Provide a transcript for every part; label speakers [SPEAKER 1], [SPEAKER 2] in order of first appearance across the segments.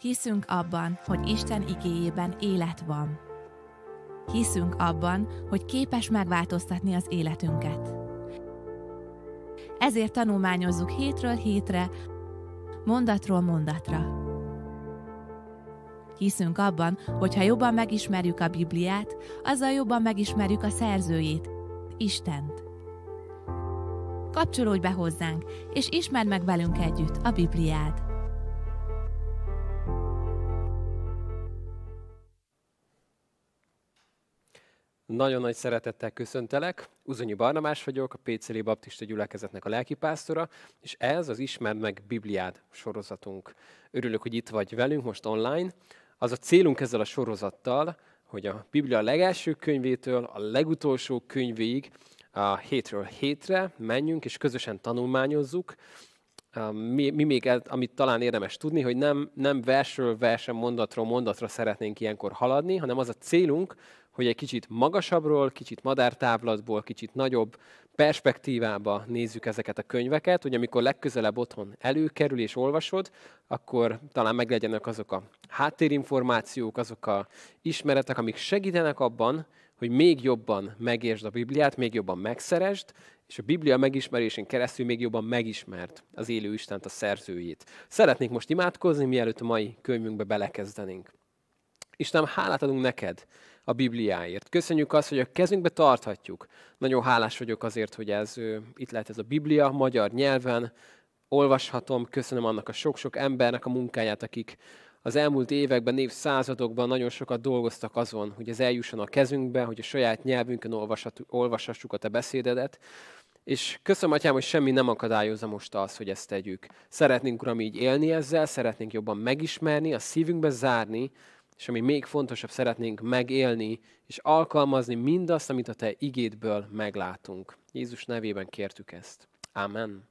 [SPEAKER 1] Hiszünk abban, hogy Isten igéjében élet van. Hiszünk abban, hogy képes megváltoztatni az életünket. Ezért tanulmányozzuk hétről hétre, mondatról mondatra. Hiszünk abban, hogy ha jobban megismerjük a Bibliát, azzal jobban megismerjük a szerzőjét, Istent. Kapcsolódj be hozzánk, és ismerd meg velünk együtt a Bibliát.
[SPEAKER 2] Nagyon nagy szeretettel köszöntelek. Uzonyi Barnabás vagyok, a PCL Baptista gyülekezetnek a lelkipásztora, és ez az Ismerd meg Bibliád sorozatunk. Örülök, hogy itt vagy velünk most online. Az a célunk ezzel a sorozattal, hogy a Biblia legelső könyvétől a legutolsó könyvéig a hétről hétre menjünk, és közösen tanulmányozzuk. Mi, mi még, amit talán érdemes tudni, hogy nem, nem versről versen, mondatról mondatra szeretnénk ilyenkor haladni, hanem az a célunk, hogy egy kicsit magasabbról, kicsit madártávlatból, kicsit nagyobb perspektívába nézzük ezeket a könyveket, hogy amikor legközelebb otthon előkerül és olvasod, akkor talán meglegyenek azok a háttérinformációk, azok a ismeretek, amik segítenek abban, hogy még jobban megértsd a Bibliát, még jobban megszeresd, és a Biblia megismerésén keresztül még jobban megismert az élő Istent, a szerzőjét. Szeretnék most imádkozni, mielőtt a mai könyvünkbe belekezdenénk. Istenem, hálát adunk neked a Bibliáért. Köszönjük azt, hogy a kezünkbe tarthatjuk. Nagyon hálás vagyok azért, hogy ez itt lehet ez a Biblia magyar nyelven. Olvashatom, köszönöm annak a sok-sok embernek a munkáját, akik az elmúlt években, évszázadokban nagyon sokat dolgoztak azon, hogy ez eljusson a kezünkbe, hogy a saját nyelvünkön olvashassuk a te beszédedet. És köszönöm, Atyám, hogy semmi nem akadályozza most azt, hogy ezt tegyük. Szeretnénk, Uram, így élni ezzel, szeretnénk jobban megismerni, a szívünkbe zárni, és ami még fontosabb, szeretnénk megélni és alkalmazni mindazt, amit a Te igédből meglátunk. Jézus nevében kértük ezt. Amen.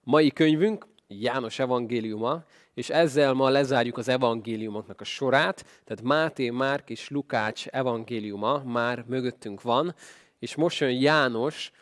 [SPEAKER 2] Mai könyvünk János evangéliuma, és ezzel ma lezárjuk az evangéliumoknak a sorát, tehát Máté, Márk és Lukács evangéliuma már mögöttünk van, és most jön János,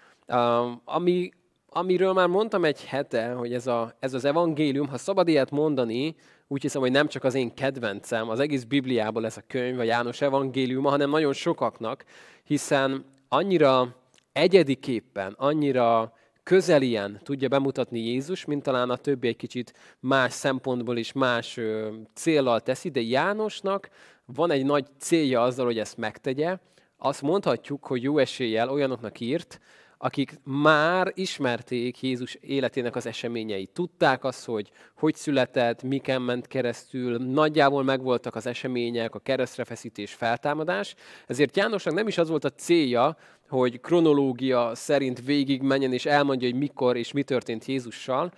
[SPEAKER 2] ami, amiről már mondtam egy hete, hogy ez, a, ez az evangélium, ha szabad ilyet mondani, úgy hiszem, hogy nem csak az én kedvencem, az egész Bibliából ez a könyv, a János evangéliuma, hanem nagyon sokaknak, hiszen annyira egyediképpen, annyira közelien tudja bemutatni Jézus, mint talán a többi egy kicsit más szempontból is más ö, célral teszi, de Jánosnak van egy nagy célja azzal, hogy ezt megtegye. Azt mondhatjuk, hogy jó eséllyel olyanoknak írt, akik már ismerték Jézus életének az eseményeit. Tudták azt, hogy hogy született, miken ment keresztül, nagyjából megvoltak az események, a keresztrefeszítés, feltámadás. Ezért Jánosnak nem is az volt a célja, hogy kronológia szerint végig menjen és elmondja, hogy mikor és mi történt Jézussal,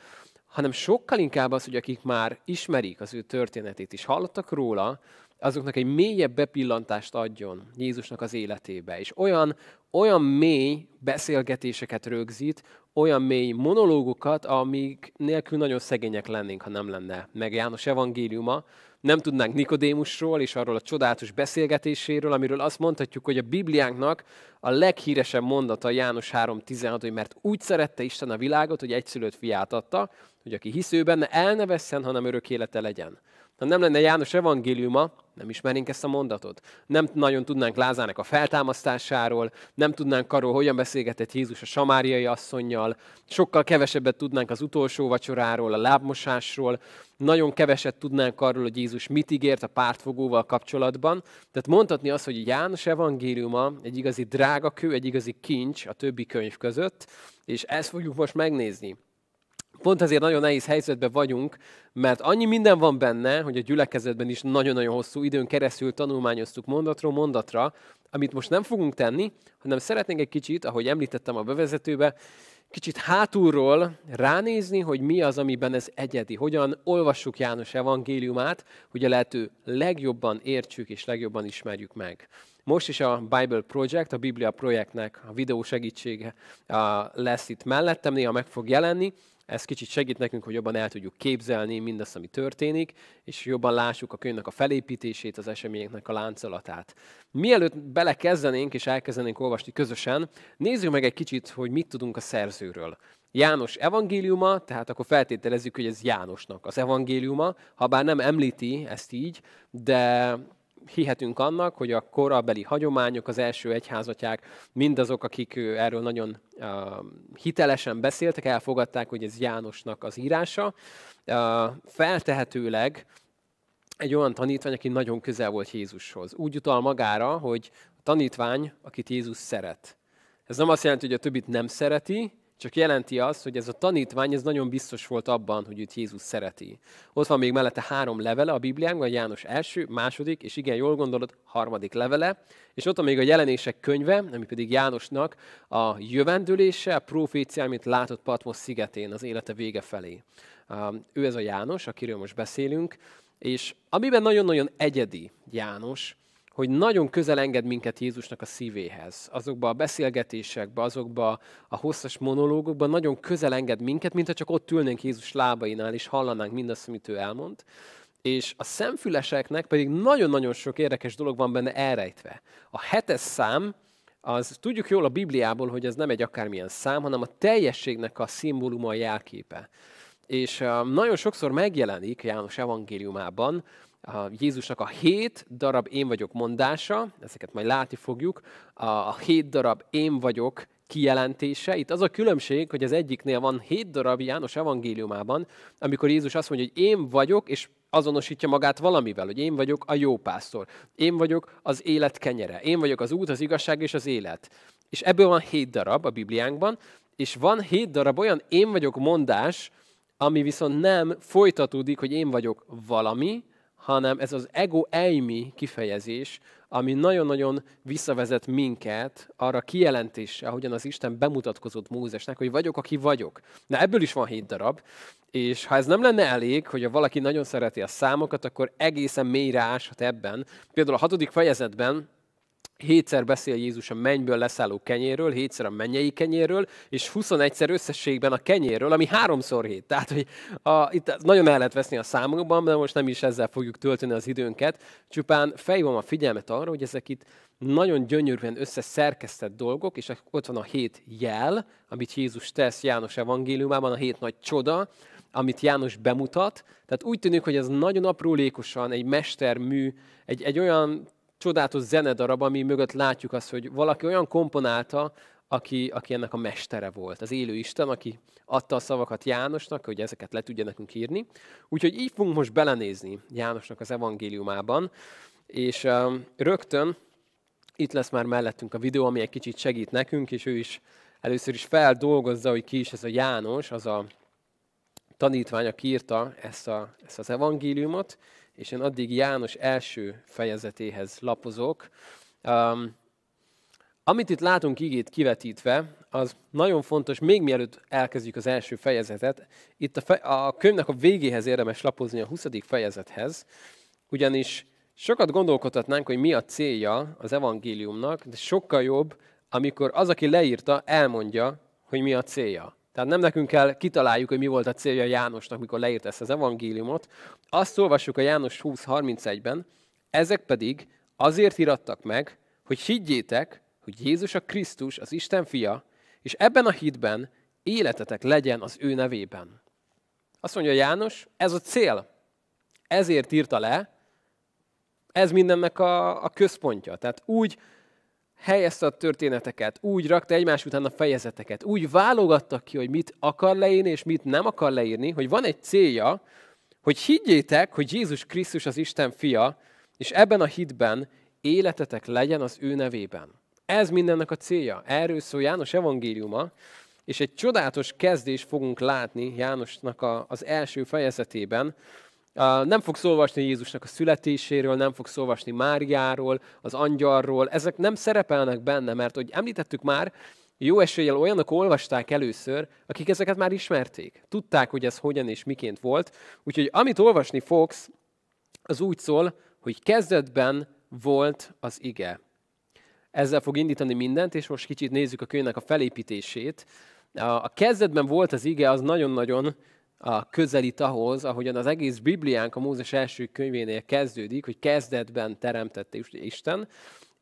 [SPEAKER 2] hanem sokkal inkább az, hogy akik már ismerik az ő történetét és hallottak róla, azoknak egy mélyebb bepillantást adjon Jézusnak az életébe. És olyan, olyan mély beszélgetéseket rögzít, olyan mély monológokat, amik nélkül nagyon szegények lennénk, ha nem lenne meg János evangéliuma. Nem tudnánk Nikodémusról és arról a csodálatos beszélgetéséről, amiről azt mondhatjuk, hogy a Bibliánknak a leghíresebb mondata János 3.16, hogy mert úgy szerette Isten a világot, hogy egyszülött fiát adta, hogy aki hisző benne, el ne vesszen, hanem örök élete legyen. Ha nem lenne János evangéliuma, nem ismernénk ezt a mondatot. Nem nagyon tudnánk Lázának a feltámasztásáról, nem tudnánk arról, hogyan beszélgetett Jézus a samáriai asszonynal, sokkal kevesebbet tudnánk az utolsó vacsoráról, a lábmosásról, nagyon keveset tudnánk arról, hogy Jézus mit ígért a pártfogóval kapcsolatban. Tehát mondhatni azt, hogy János evangéliuma egy igazi drágakő, egy igazi kincs a többi könyv között, és ezt fogjuk most megnézni. Pont ezért nagyon nehéz helyzetben vagyunk, mert annyi minden van benne, hogy a gyülekezetben is nagyon-nagyon hosszú időn keresztül tanulmányoztuk mondatról mondatra, amit most nem fogunk tenni, hanem szeretnénk egy kicsit, ahogy említettem a bevezetőbe, kicsit hátulról ránézni, hogy mi az, amiben ez egyedi. Hogyan olvassuk János evangéliumát, hogy a lehető legjobban értsük és legjobban ismerjük meg. Most is a Bible Project, a Biblia projektnek a videó segítsége lesz itt mellettem, néha meg fog jelenni, ez kicsit segít nekünk, hogy jobban el tudjuk képzelni mindazt, ami történik, és jobban lássuk a könyvnek a felépítését, az eseményeknek a láncolatát. Mielőtt belekezdenénk és elkezdenénk olvasni közösen, nézzük meg egy kicsit, hogy mit tudunk a szerzőről. János evangéliuma, tehát akkor feltételezzük, hogy ez Jánosnak az evangéliuma, ha bár nem említi ezt így, de hihetünk annak, hogy a korabeli hagyományok, az első egyházatják, mindazok, akik erről nagyon uh, hitelesen beszéltek, elfogadták, hogy ez Jánosnak az írása. Uh, feltehetőleg egy olyan tanítvány, aki nagyon közel volt Jézushoz. Úgy utal magára, hogy a tanítvány, akit Jézus szeret. Ez nem azt jelenti, hogy a többit nem szereti, csak jelenti azt, hogy ez a tanítvány ez nagyon biztos volt abban, hogy őt Jézus szereti. Ott van még mellette három levele a Bibliánkban, János első, második, és igen, jól gondolod, harmadik levele. És ott van még a jelenések könyve, ami pedig Jánosnak a jövendőlése, a profécia, amit látott Patmos szigetén az élete vége felé. Ő ez a János, akiről most beszélünk, és amiben nagyon-nagyon egyedi János, hogy nagyon közel enged minket Jézusnak a szívéhez. Azokba a beszélgetésekbe, azokba a hosszas monológokba nagyon közel enged minket, mint ha csak ott ülnénk Jézus lábainál, és hallanánk mindazt, amit ő elmond. És a szemfüleseknek pedig nagyon-nagyon sok érdekes dolog van benne elrejtve. A hetes szám, az tudjuk jól a Bibliából, hogy ez nem egy akármilyen szám, hanem a teljességnek a szimbóluma, a jelképe. És nagyon sokszor megjelenik János evangéliumában, a Jézusnak a hét darab én vagyok mondása, ezeket majd látni fogjuk, a hét darab én vagyok kijelentése. Itt az a különbség, hogy az egyiknél van hét darab János evangéliumában, amikor Jézus azt mondja, hogy én vagyok, és azonosítja magát valamivel, hogy én vagyok a jó pásztor, én vagyok az élet kenyere, én vagyok az út, az igazság és az élet. És ebből van hét darab a Bibliánkban, és van hét darab olyan én vagyok mondás, ami viszont nem folytatódik, hogy én vagyok valami, hanem ez az ego eimi kifejezés, ami nagyon-nagyon visszavezet minket arra kijelentésre, ahogyan az Isten bemutatkozott Mózesnek, hogy vagyok, aki vagyok. Na ebből is van hét darab, és ha ez nem lenne elég, hogy ha valaki nagyon szereti a számokat, akkor egészen mélyre ebben. Például a hatodik fejezetben hétszer beszél Jézus a mennyből leszálló kenyéről, hétszer a mennyei kenyéről, és 21-szer összességben a kenyéről, ami háromszor hét. Tehát, hogy a, itt nagyon el lehet veszni a számokban, de most nem is ezzel fogjuk tölteni az időnket. Csupán fejvom a figyelmet arra, hogy ezek itt nagyon gyönyörűen összeszerkesztett dolgok, és ott van a hét jel, amit Jézus tesz János evangéliumában, a hét nagy csoda, amit János bemutat. Tehát úgy tűnik, hogy ez nagyon aprólékosan egy mestermű, egy, egy olyan csodálatos zenedarab, ami mögött látjuk azt, hogy valaki olyan komponálta, aki, aki ennek a mestere volt, az élő Isten, aki adta a szavakat Jánosnak, hogy ezeket le tudja nekünk írni. Úgyhogy így fogunk most belenézni Jánosnak az evangéliumában, és uh, rögtön itt lesz már mellettünk a videó, ami egy kicsit segít nekünk, és ő is először is feldolgozza, hogy ki is ez a János, az a tanítvány, aki írta ezt, a, ezt az evangéliumot, és én addig János első fejezetéhez lapozok. Um, amit itt látunk igét kivetítve, az nagyon fontos, még mielőtt elkezdjük az első fejezetet, itt a, fe, a könyvnek a végéhez érdemes lapozni a 20. fejezethez, ugyanis sokat gondolkodhatnánk, hogy mi a célja az evangéliumnak, de sokkal jobb, amikor az, aki leírta, elmondja, hogy mi a célja. Tehát nem nekünk kell kitaláljuk, hogy mi volt a célja Jánosnak, mikor leírt ezt az evangéliumot. Azt olvassuk a János 20.31-ben, ezek pedig azért irattak meg, hogy higgyétek, hogy Jézus a Krisztus, az Isten fia, és ebben a hitben életetek legyen az ő nevében. Azt mondja János, ez a cél. Ezért írta le, ez mindennek a, a központja. Tehát úgy helyezte a történeteket, úgy rakta egymás után a fejezeteket, úgy válogattak ki, hogy mit akar leírni, és mit nem akar leírni, hogy van egy célja, hogy higgyétek, hogy Jézus Krisztus az Isten fia, és ebben a hitben életetek legyen az ő nevében. Ez mindennek a célja. Erről szól János evangéliuma, és egy csodálatos kezdés fogunk látni Jánosnak a, az első fejezetében, nem fogsz olvasni Jézusnak a születéséről, nem fogsz olvasni Máriáról, az angyalról, ezek nem szerepelnek benne, mert hogy említettük már, jó eséllyel olyanok olvasták először, akik ezeket már ismerték. Tudták, hogy ez hogyan és miként volt. Úgyhogy amit olvasni fogsz, az úgy szól, hogy kezdetben volt az ige. Ezzel fog indítani mindent, és most kicsit nézzük a könyvnek a felépítését. A kezdetben volt az ige, az nagyon-nagyon a közelít ahhoz, ahogyan az egész Bibliánk a Mózes első könyvénél kezdődik, hogy kezdetben teremtette Isten,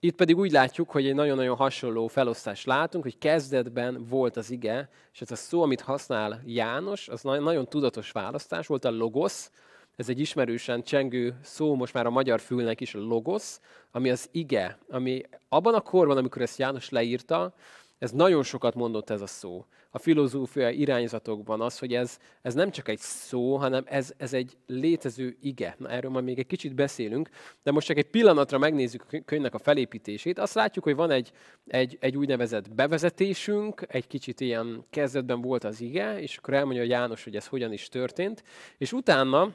[SPEAKER 2] Itt pedig úgy látjuk, hogy egy nagyon-nagyon hasonló felosztást látunk, hogy kezdetben volt az ige, és ez a szó, amit használ János, az nagyon tudatos választás volt, a logosz, ez egy ismerősen csengő szó most már a magyar fülnek is, a logosz, ami az ige, ami abban a korban, amikor ezt János leírta, ez nagyon sokat mondott ez a szó. A filozófiai irányzatokban az, hogy ez, ez nem csak egy szó, hanem ez, ez egy létező ige. Na, erről majd még egy kicsit beszélünk, de most csak egy pillanatra megnézzük a könyvnek a felépítését. Azt látjuk, hogy van egy, egy, egy úgynevezett bevezetésünk, egy kicsit ilyen kezdetben volt az ige, és akkor elmondja János, hogy ez hogyan is történt, és utána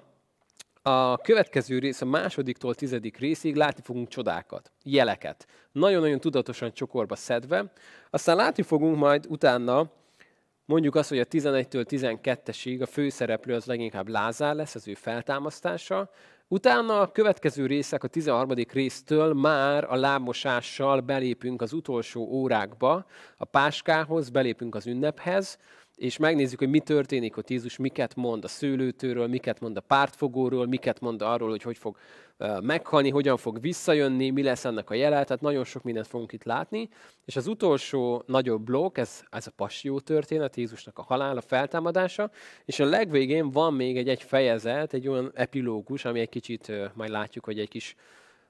[SPEAKER 2] a következő rész, a másodiktól tizedik részig látni fogunk csodákat, jeleket. Nagyon-nagyon tudatosan csokorba szedve. Aztán látni fogunk majd utána, mondjuk azt, hogy a 11-től 12-esig a főszereplő az leginkább Lázár lesz, az ő feltámasztása. Utána a következő részek, a 13. résztől már a lábmosással belépünk az utolsó órákba, a páskához, belépünk az ünnephez, és megnézzük, hogy mi történik ott Jézus, miket mond a szőlőtőről, miket mond a pártfogóról, miket mond arról, hogy hogy fog meghalni, hogyan fog visszajönni, mi lesz ennek a jele, tehát nagyon sok mindent fogunk itt látni. És az utolsó nagyobb blokk, ez, ez a passió történet, Jézusnak a halál, a feltámadása, és a legvégén van még egy, egy fejezet, egy olyan epilógus, ami egy kicsit, majd látjuk, hogy egy kis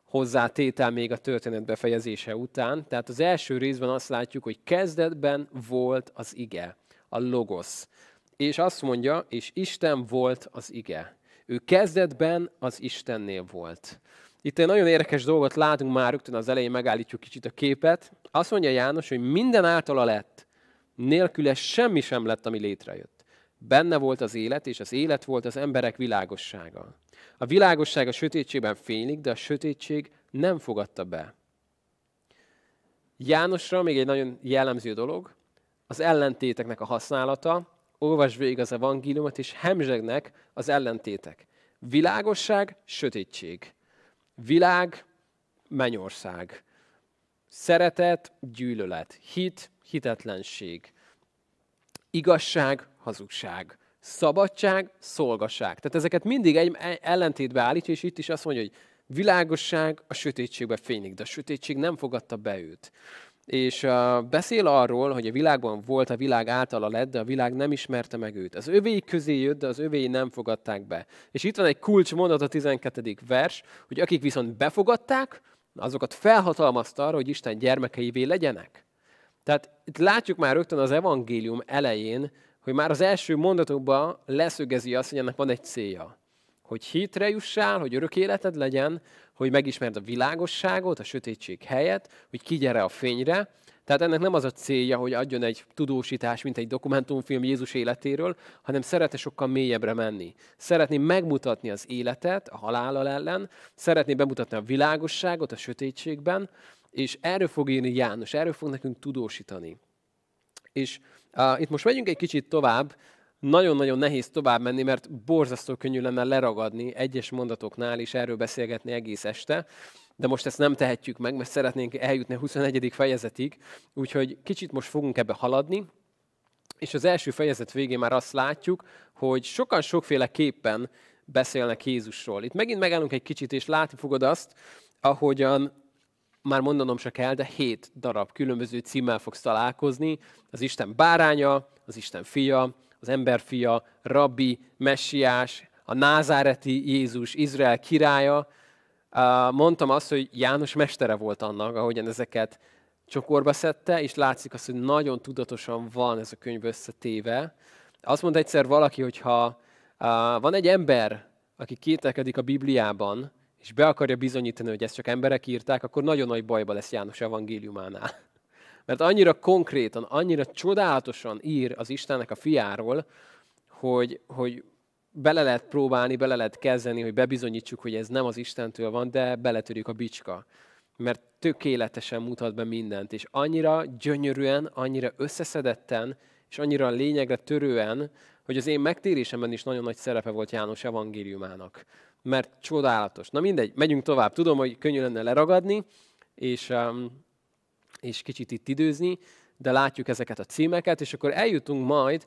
[SPEAKER 2] hozzátétel még a történet befejezése után. Tehát az első részben azt látjuk, hogy kezdetben volt az ige a logosz. És azt mondja, és Isten volt az ige. Ő kezdetben az Istennél volt. Itt egy nagyon érdekes dolgot látunk már rögtön az elején, megállítjuk kicsit a képet. Azt mondja János, hogy minden általa lett, nélküle semmi sem lett, ami létrejött. Benne volt az élet, és az élet volt az emberek világossága. A világosság a sötétségben fénylik, de a sötétség nem fogadta be. Jánosra még egy nagyon jellemző dolog, az ellentéteknek a használata, olvasd végig az evangéliumot, és hemzsegnek az ellentétek. Világosság, sötétség. Világ, mennyország. Szeretet, gyűlölet. Hit, hitetlenség. Igazság, hazugság. Szabadság, szolgaság. Tehát ezeket mindig egy ellentétbe állítja, és itt is azt mondja, hogy világosság a sötétségbe fénylik, de a sötétség nem fogadta be őt és beszél arról, hogy a világban volt, a világ általa lett, de a világ nem ismerte meg őt. Az övéi közé jött, de az övéi nem fogadták be. És itt van egy kulcs mondat a 12. vers, hogy akik viszont befogadták, azokat felhatalmazta arra, hogy Isten gyermekeivé legyenek. Tehát itt látjuk már rögtön az evangélium elején, hogy már az első mondatokban leszögezi azt, hogy ennek van egy célja. Hogy hitre jussál, hogy örök életed legyen, hogy megismerd a világosságot, a sötétség helyett, hogy kigyere a fényre. Tehát ennek nem az a célja, hogy adjon egy tudósítás, mint egy dokumentumfilm Jézus életéről, hanem szeretne sokkal mélyebbre menni. Szeretné megmutatni az életet a halállal ellen, szeretné bemutatni a világosságot a sötétségben, és erről fog írni János, erről fog nekünk tudósítani. És uh, itt most megyünk egy kicsit tovább, nagyon-nagyon nehéz tovább menni, mert borzasztó könnyű lenne leragadni egyes mondatoknál, és erről beszélgetni egész este. De most ezt nem tehetjük meg, mert szeretnénk eljutni a 21. fejezetig, úgyhogy kicsit most fogunk ebbe haladni, és az első fejezet végén már azt látjuk, hogy sokan sokféleképpen beszélnek Jézusról. Itt megint megállunk egy kicsit, és látni fogod azt, ahogyan már mondanom se kell, de hét darab különböző címmel fogsz találkozni. Az Isten báránya, az Isten fia, az emberfia, rabbi, messiás, a názáreti Jézus, Izrael királya. Mondtam azt, hogy János mestere volt annak, ahogyan ezeket csokorba szedte, és látszik azt, hogy nagyon tudatosan van ez a könyv összetéve. Azt mondta egyszer valaki, hogy ha van egy ember, aki kételkedik a Bibliában, és be akarja bizonyítani, hogy ezt csak emberek írták, akkor nagyon nagy bajba lesz János evangéliumánál. Mert annyira konkrétan, annyira csodálatosan ír az Istennek a fiáról, hogy, hogy bele lehet próbálni, bele lehet kezdeni, hogy bebizonyítsuk, hogy ez nem az Istentől van, de beletörjük a bicska. Mert tökéletesen mutat be mindent, és annyira gyönyörűen, annyira összeszedetten, és annyira lényegre törően, hogy az én megtérésemben is nagyon nagy szerepe volt János evangéliumának. Mert csodálatos. Na mindegy, megyünk tovább. Tudom, hogy könnyű lenne leragadni, és um, és kicsit itt időzni, de látjuk ezeket a címeket, és akkor eljutunk majd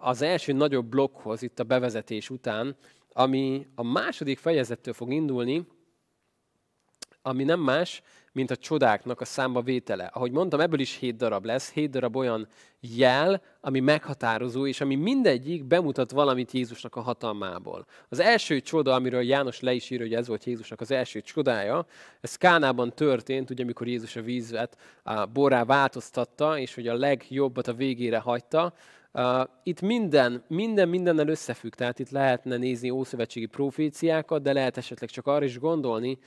[SPEAKER 2] az első nagyobb blokkhoz itt a bevezetés után, ami a második fejezettől fog indulni, ami nem más, mint a csodáknak a számba vétele. Ahogy mondtam, ebből is hét darab lesz, hét darab olyan jel, ami meghatározó, és ami mindegyik bemutat valamit Jézusnak a hatalmából. Az első csoda, amiről János le is ír, hogy ez volt Jézusnak az első csodája, ez Kánában történt, ugye amikor Jézus a vízvet a borrá változtatta, és hogy a legjobbat a végére hagyta, Uh, itt minden, minden mindennel összefügg, tehát itt lehetne nézni ószövetségi proféciákat, de lehet esetleg csak arra is gondolni,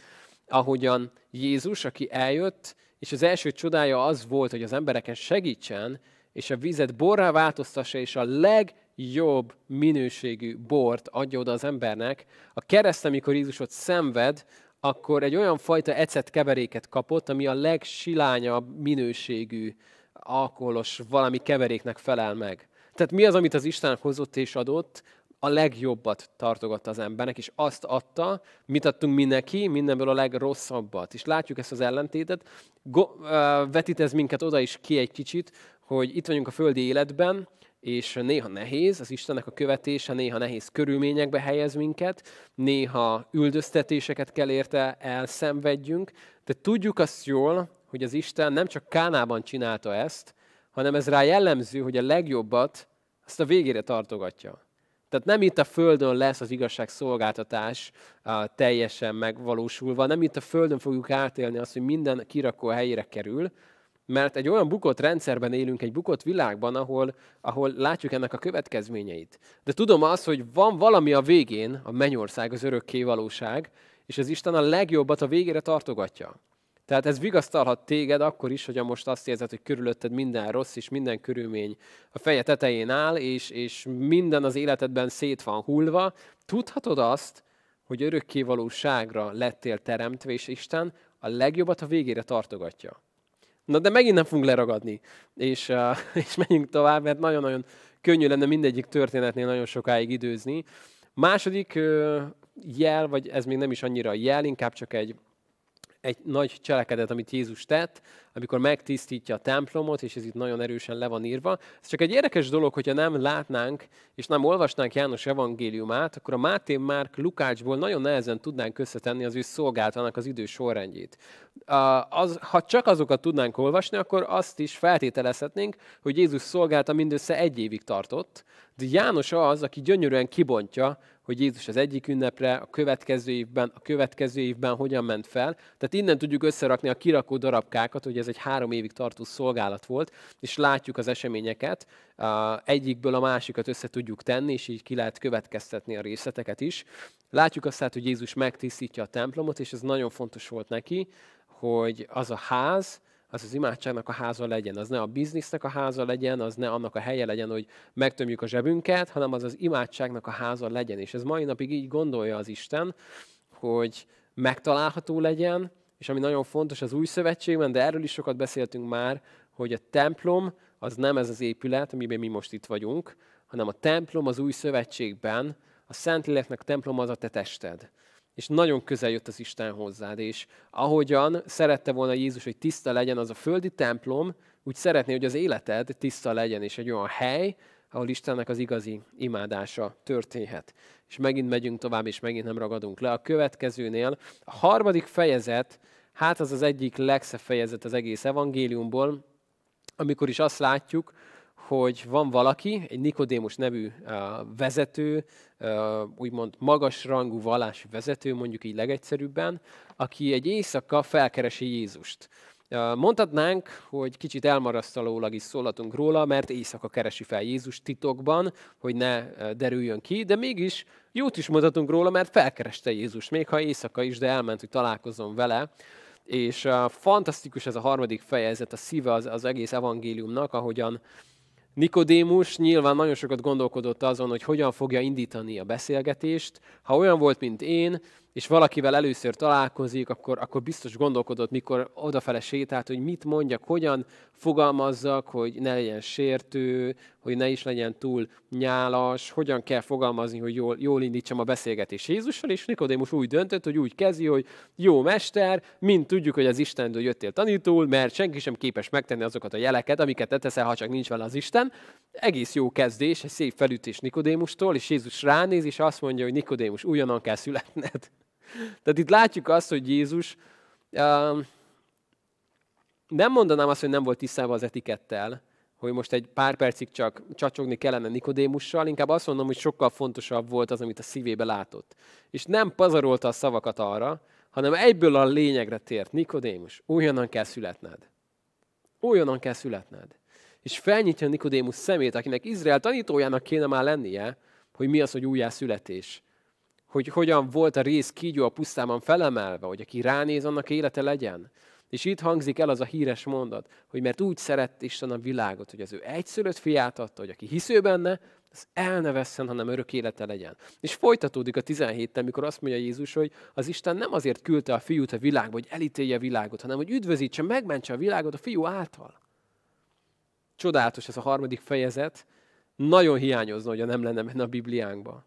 [SPEAKER 2] ahogyan Jézus, aki eljött, és az első csodája az volt, hogy az embereken segítsen, és a vizet borrá változtassa, és a legjobb minőségű bort adja oda az embernek. A kereszt, amikor Jézus ott szenved, akkor egy olyan fajta ecet keveréket kapott, ami a legsilányabb minőségű alkoholos valami keveréknek felel meg. Tehát mi az, amit az Isten hozott és adott? A legjobbat tartogatta az embernek, és azt adta, mit adtunk mi neki, mindenből a legrosszabbat. És látjuk ezt az ellentétet. Go, uh, vetít ez minket oda is ki egy kicsit, hogy itt vagyunk a földi életben, és néha nehéz, az Istennek a követése, néha nehéz körülményekbe helyez minket, néha üldöztetéseket kell érte elszenvedjünk, de tudjuk azt jól, hogy az Isten nem csak Kánában csinálta ezt, hanem ez rá jellemző, hogy a legjobbat azt a végére tartogatja. Tehát nem itt a Földön lesz az igazságszolgáltatás uh, teljesen megvalósulva, nem itt a Földön fogjuk átélni azt, hogy minden kirakó helyére kerül, mert egy olyan bukott rendszerben élünk, egy bukott világban, ahol, ahol látjuk ennek a következményeit. De tudom azt, hogy van valami a végén, a mennyország, az örökké valóság, és az Isten a legjobbat a végére tartogatja. Tehát ez vigasztalhat téged akkor is, hogy most azt érzed, hogy körülötted minden rossz és minden körülmény a feje tetején áll, és, és minden az életedben szét van hullva. Tudhatod azt, hogy örökké valóságra lettél teremtve, és Isten a legjobbat a végére tartogatja. Na de megint nem fogunk leragadni, és, és menjünk tovább, mert nagyon-nagyon könnyű lenne mindegyik történetnél nagyon sokáig időzni. Második jel, vagy ez még nem is annyira jel, inkább csak egy egy nagy cselekedet, amit Jézus tett, amikor megtisztítja a templomot, és ez itt nagyon erősen le van írva. Ez csak egy érdekes dolog, hogyha nem látnánk, és nem olvasnánk János evangéliumát, akkor a Máté, Márk, Lukácsból nagyon nehezen tudnánk összetenni az ő szolgáltanak az idő sorrendjét. Az, ha csak azokat tudnánk olvasni, akkor azt is feltételezhetnénk, hogy Jézus szolgálta mindössze egy évig tartott, de János az, aki gyönyörűen kibontja, hogy Jézus az egyik ünnepre, a következő évben, a következő évben hogyan ment fel. Tehát innen tudjuk összerakni a kirakó darabkákat, hogy ez egy három évig tartó szolgálat volt, és látjuk az eseményeket, egyikből a másikat össze tudjuk tenni, és így ki lehet következtetni a részleteket is. Látjuk azt hogy Jézus megtisztítja a templomot, és ez nagyon fontos volt neki, hogy az a ház, az az imádságnak a háza legyen, az ne a biznisznek a háza legyen, az ne annak a helye legyen, hogy megtömjük a zsebünket, hanem az az imádságnak a háza legyen. És ez mai napig így gondolja az Isten, hogy megtalálható legyen, és ami nagyon fontos az új szövetségben, de erről is sokat beszéltünk már, hogy a templom az nem ez az épület, amiben mi most itt vagyunk, hanem a templom az új szövetségben, a Szentléleknek a templom az a te tested és nagyon közel jött az Isten hozzád, és ahogyan szerette volna Jézus, hogy tiszta legyen az a földi templom, úgy szeretné, hogy az életed tiszta legyen, és egy olyan hely, ahol Istennek az igazi imádása történhet. És megint megyünk tovább, és megint nem ragadunk le. A következőnél a harmadik fejezet, hát az az egyik legszebb fejezet az egész evangéliumból, amikor is azt látjuk, hogy van valaki, egy Nikodémus nevű vezető, úgymond magas rangú vallási vezető, mondjuk így legegyszerűbben, aki egy éjszaka felkeresi Jézust. Mondhatnánk, hogy kicsit elmarasztalólag is szólhatunk róla, mert éjszaka keresi fel Jézus titokban, hogy ne derüljön ki, de mégis jót is mondhatunk róla, mert felkereste Jézus, még ha éjszaka is, de elment, hogy találkozom vele. És fantasztikus ez a harmadik fejezet, a szíve az, az egész evangéliumnak, ahogyan Nikodémus nyilván nagyon sokat gondolkodott azon, hogy hogyan fogja indítani a beszélgetést. Ha olyan volt, mint én, és valakivel először találkozik, akkor, akkor biztos gondolkodott, mikor odafele sétált, hogy mit mondjak, hogyan fogalmazzak, hogy ne legyen sértő, hogy ne is legyen túl nyálas, hogyan kell fogalmazni, hogy jól, jól indítsam a beszélgetést Jézussal, és Nikodémus úgy döntött, hogy úgy kezdi, hogy jó mester, mind tudjuk, hogy az Istentől jöttél tanítól, mert senki sem képes megtenni azokat a jeleket, amiket te teszel, ha csak nincs vele az Isten. Egész jó kezdés, egy szép felütés Nikodémustól, és Jézus ránéz, és azt mondja, hogy Nikodémus, újonnan kell születned. Tehát itt látjuk azt, hogy Jézus Nem mondanám azt, hogy nem volt tisztában az etikettel, hogy most egy pár percig csak csacsogni kellene Nikodémussal, inkább azt mondom, hogy sokkal fontosabb volt az, amit a szívébe látott. És nem pazarolta a szavakat arra, hanem egyből a lényegre tért. Nikodémus, újonnan kell születned. Újonnan kell születned. És felnyitja Nikodémus szemét, akinek Izrael tanítójának kéne már lennie, hogy mi az, hogy újjászületés. Hogy hogyan volt a rész kígyó a pusztában felemelve, hogy aki ránéz, annak élete legyen. És itt hangzik el az a híres mondat, hogy mert úgy szerett Isten a világot, hogy az ő egyszülött fiát adta, hogy aki hisző benne, az el ne vesszen, hanem örök élete legyen. És folytatódik a 17 mikor azt mondja Jézus, hogy az Isten nem azért küldte a fiút a világba, hogy elítélje a világot, hanem hogy üdvözítse, megmentse a világot a fiú által. Csodálatos ez a harmadik fejezet, nagyon hiányozna, hogy nem lenne benne a Bibliánkban.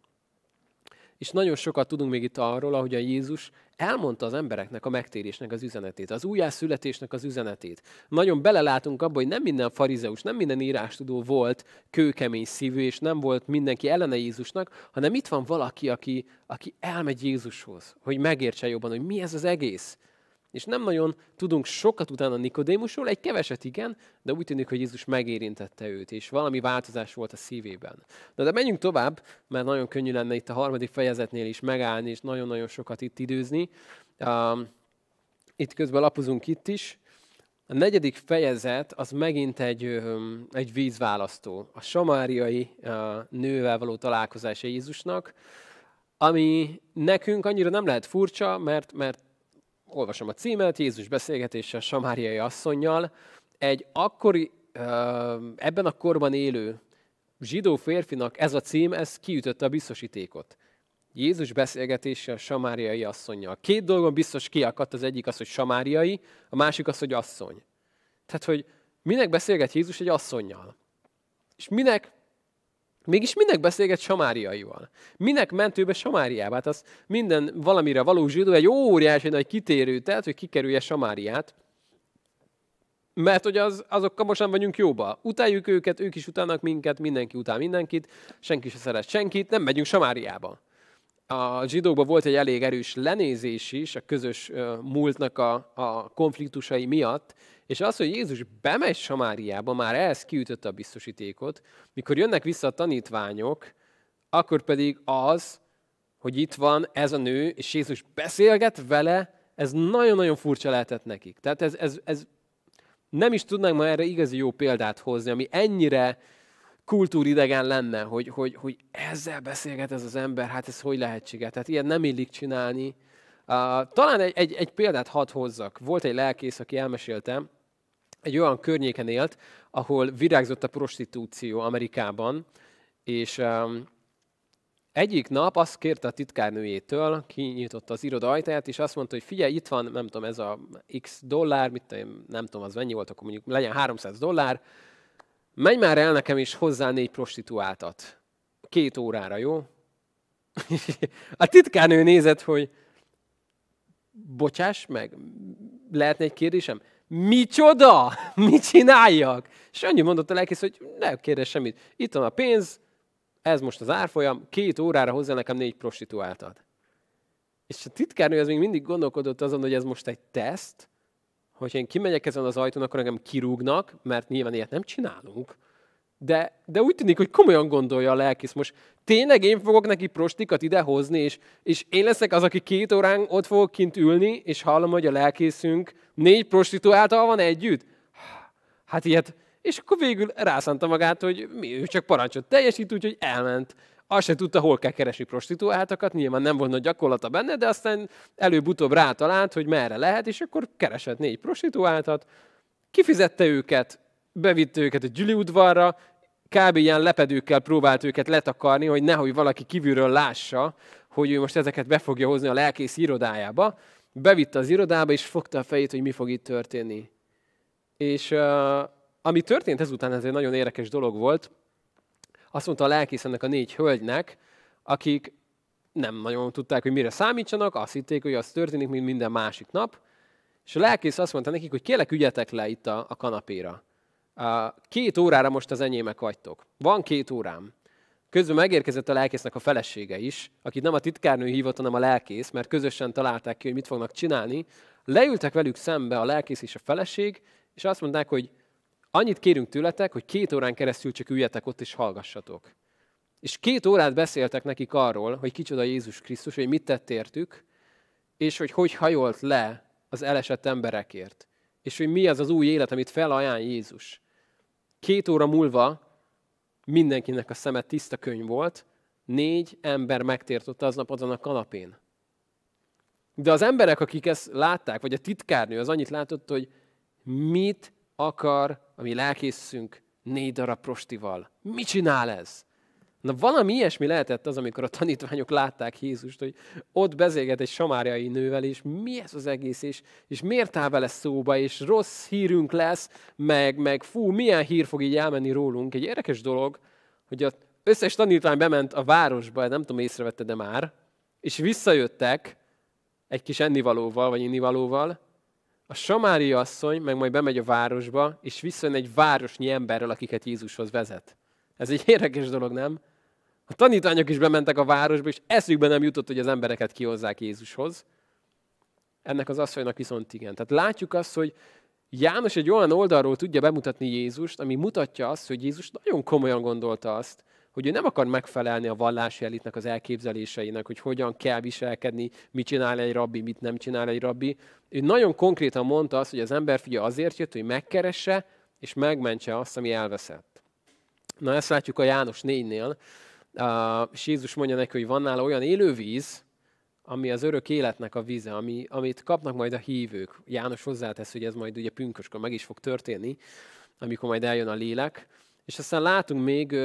[SPEAKER 2] És nagyon sokat tudunk még itt arról, ahogy a Jézus elmondta az embereknek a megtérésnek az üzenetét, az újjászületésnek az üzenetét. Nagyon belelátunk abba, hogy nem minden farizeus, nem minden írástudó volt kőkemény szívű, és nem volt mindenki ellene Jézusnak, hanem itt van valaki, aki, aki elmegy Jézushoz, hogy megértse jobban, hogy mi ez az egész. És nem nagyon tudunk sokat utána Nikodémusról, egy keveset igen, de úgy tűnik, hogy Jézus megérintette őt, és valami változás volt a szívében. Na de menjünk tovább, mert nagyon könnyű lenne itt a harmadik fejezetnél is megállni, és nagyon-nagyon sokat itt időzni. Itt közben lapozunk itt is. A negyedik fejezet az megint egy, egy vízválasztó. A samáriai nővel való találkozása Jézusnak, ami nekünk annyira nem lehet furcsa, mert, mert olvasom a címet, Jézus beszélgetése a samáriai asszonynal, egy akkori, ebben a korban élő zsidó férfinak ez a cím, ez kiütötte a biztosítékot. Jézus beszélgetése a samáriai asszonynal. Két dolgon biztos kiakadt, az egyik az, hogy samáriai, a másik az, hogy asszony. Tehát, hogy minek beszélget Jézus egy asszonynal? És minek Mégis minek beszélget Samáriaival? Minek ment ő be Samáriába? Hát az minden valamire való zsidó egy óriási nagy kitérő, tehát, hogy kikerülje Samáriát. Mert hogy az, azokkal most nem vagyunk jóba. Utáljuk őket, ők is utálnak minket, mindenki utál mindenkit, senki se szeret senkit, nem megyünk Samáriába. A zsidókban volt egy elég erős lenézés is a közös múltnak a, a konfliktusai miatt, és az, hogy Jézus bemegy Samáriába, már ehhez kiütötte a biztosítékot, mikor jönnek vissza a tanítványok, akkor pedig az, hogy itt van ez a nő, és Jézus beszélget vele, ez nagyon-nagyon furcsa lehetett nekik. Tehát ez, ez, ez nem is tudnánk ma erre igazi jó példát hozni, ami ennyire kultúridegen lenne, hogy, hogy, hogy ezzel beszélget ez az ember, hát ez hogy lehetséges? Tehát ilyen nem illik csinálni. Uh, talán egy, egy, egy példát hadd hozzak. Volt egy lelkész, aki elmesélte, egy olyan környéken élt, ahol virágzott a prostitúció Amerikában, és um, egyik nap azt kérte a titkárnőjétől, kinyitotta az iroda ajtaját, és azt mondta, hogy figyelj, itt van, nem tudom, ez a x dollár, mit, nem tudom, az mennyi volt, akkor mondjuk legyen 300 dollár, menj már el nekem is hozzá négy prostituáltat. Két órára, jó? a titkárnő nézett, hogy bocsáss meg, lehetne egy kérdésem? Micsoda? Mit csináljak? És annyi mondott a lelkész, hogy ne kérdez semmit. Itt van a pénz, ez most az árfolyam, két órára hozzá nekem négy prostituáltat. És a titkárnő az még mindig gondolkodott azon, hogy ez most egy teszt, hogyha én kimegyek ezen az ajtón, akkor engem kirúgnak, mert nyilván ilyet nem csinálunk. De, de úgy tűnik, hogy komolyan gondolja a lelkész. Most tényleg én fogok neki prostikat idehozni, és, és én leszek az, aki két órán ott fogok kint ülni, és hallom, hogy a lelkészünk négy prostituáltal van együtt? Hát ilyet. És akkor végül rászánta magát, hogy mi, ő csak parancsot teljesít, úgyhogy elment. Azt se tudta, hol kell keresni prostituáltakat, nyilván nem volt nagy gyakorlata benne, de aztán előbb-utóbb rátalált, hogy merre lehet, és akkor keresett négy prostituáltat, kifizette őket, bevitte őket a gyüli udvarra, kb. ilyen lepedőkkel próbált őket letakarni, hogy nehogy valaki kívülről lássa, hogy ő most ezeket be fogja hozni a lelkész irodájába. Bevitte az irodába, és fogta a fejét, hogy mi fog itt történni. És uh, ami történt ezután, ez egy nagyon érdekes dolog volt. Azt mondta a lelkész ennek a négy hölgynek, akik nem nagyon tudták, hogy mire számítsanak, azt hitték, hogy az történik, mint minden másik nap. És a lelkész azt mondta nekik, hogy kérlek, ügyetek le itt a, a kanapéra. Két órára most az enyémek vagytok. Van két órám. Közben megérkezett a lelkésznek a felesége is, akit nem a titkárnő hívott, hanem a lelkész, mert közösen találták ki, hogy mit fognak csinálni. leültek velük szembe a lelkész és a feleség, és azt mondták, hogy annyit kérünk tőletek, hogy két órán keresztül csak üljetek ott és hallgassatok. És két órát beszéltek nekik arról, hogy kicsoda Jézus Krisztus, hogy mit tett értük, és hogy hogy hajolt le az elesett emberekért. És hogy mi az az új élet, amit felajánl Jézus. Két óra múlva mindenkinek a szeme tiszta könyv volt, négy ember megtért aznap azon a kanapén. De az emberek, akik ezt látták, vagy a titkárnő az annyit látott, hogy mit akar a mi lelkészünk négy darab prostival. Mit csinál ez? Na valami ilyesmi lehetett az, amikor a tanítványok látták Jézust, hogy ott bezéget egy samáriai nővel, és mi ez az egész, és, és miért áll vele szóba, és rossz hírünk lesz, meg, meg fú, milyen hír fog így elmenni rólunk. Egy érdekes dolog, hogy az összes tanítvány bement a városba, nem tudom, észrevette de már, és visszajöttek egy kis ennivalóval, vagy innivalóval, a samári asszony meg majd bemegy a városba, és visszajön egy városnyi emberrel, akiket Jézushoz vezet. Ez egy érdekes dolog, nem? A tanítványok is bementek a városba, és eszükbe nem jutott, hogy az embereket kihozzák Jézushoz. Ennek az asszonynak viszont igen. Tehát látjuk azt, hogy János egy olyan oldalról tudja bemutatni Jézust, ami mutatja azt, hogy Jézus nagyon komolyan gondolta azt, hogy ő nem akar megfelelni a vallási elitnek az elképzeléseinek, hogy hogyan kell viselkedni, mit csinál egy rabbi, mit nem csinál egy rabbi. Ő nagyon konkrétan mondta azt, hogy az ember fia azért jött, hogy megkeresse és megmentse azt, ami elveszett. Na ezt látjuk a János 4-nél, és Jézus mondja neki, hogy van nála olyan élővíz, ami az örök életnek a víze, ami, amit kapnak majd a hívők. János hozzátesz, hogy ez majd ugye pünköskor meg is fog történni, amikor majd eljön a lélek. És aztán látunk még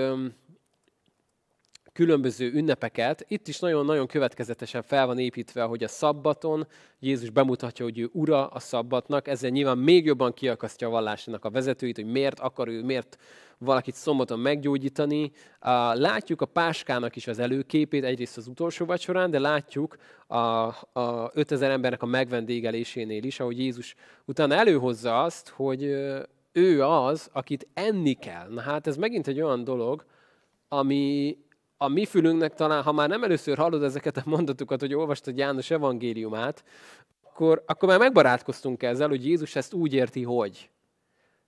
[SPEAKER 2] különböző ünnepeket. Itt is nagyon-nagyon következetesen fel van építve, hogy a szabbaton Jézus bemutatja, hogy ő ura a szabbatnak, ezzel nyilván még jobban kiakasztja a vallásának a vezetőit, hogy miért akar ő, miért valakit szombaton meggyógyítani. Látjuk a páskának is az előképét, egyrészt az utolsó vacsorán, de látjuk a, a 5000 embernek a megvendégelésénél is, ahogy Jézus utána előhozza azt, hogy ő az, akit enni kell. Na hát ez megint egy olyan dolog, ami, a mi fülünknek talán, ha már nem először hallod ezeket a mondatokat, hogy olvastad János evangéliumát, akkor, akkor már megbarátkoztunk ezzel, hogy Jézus ezt úgy érti, hogy.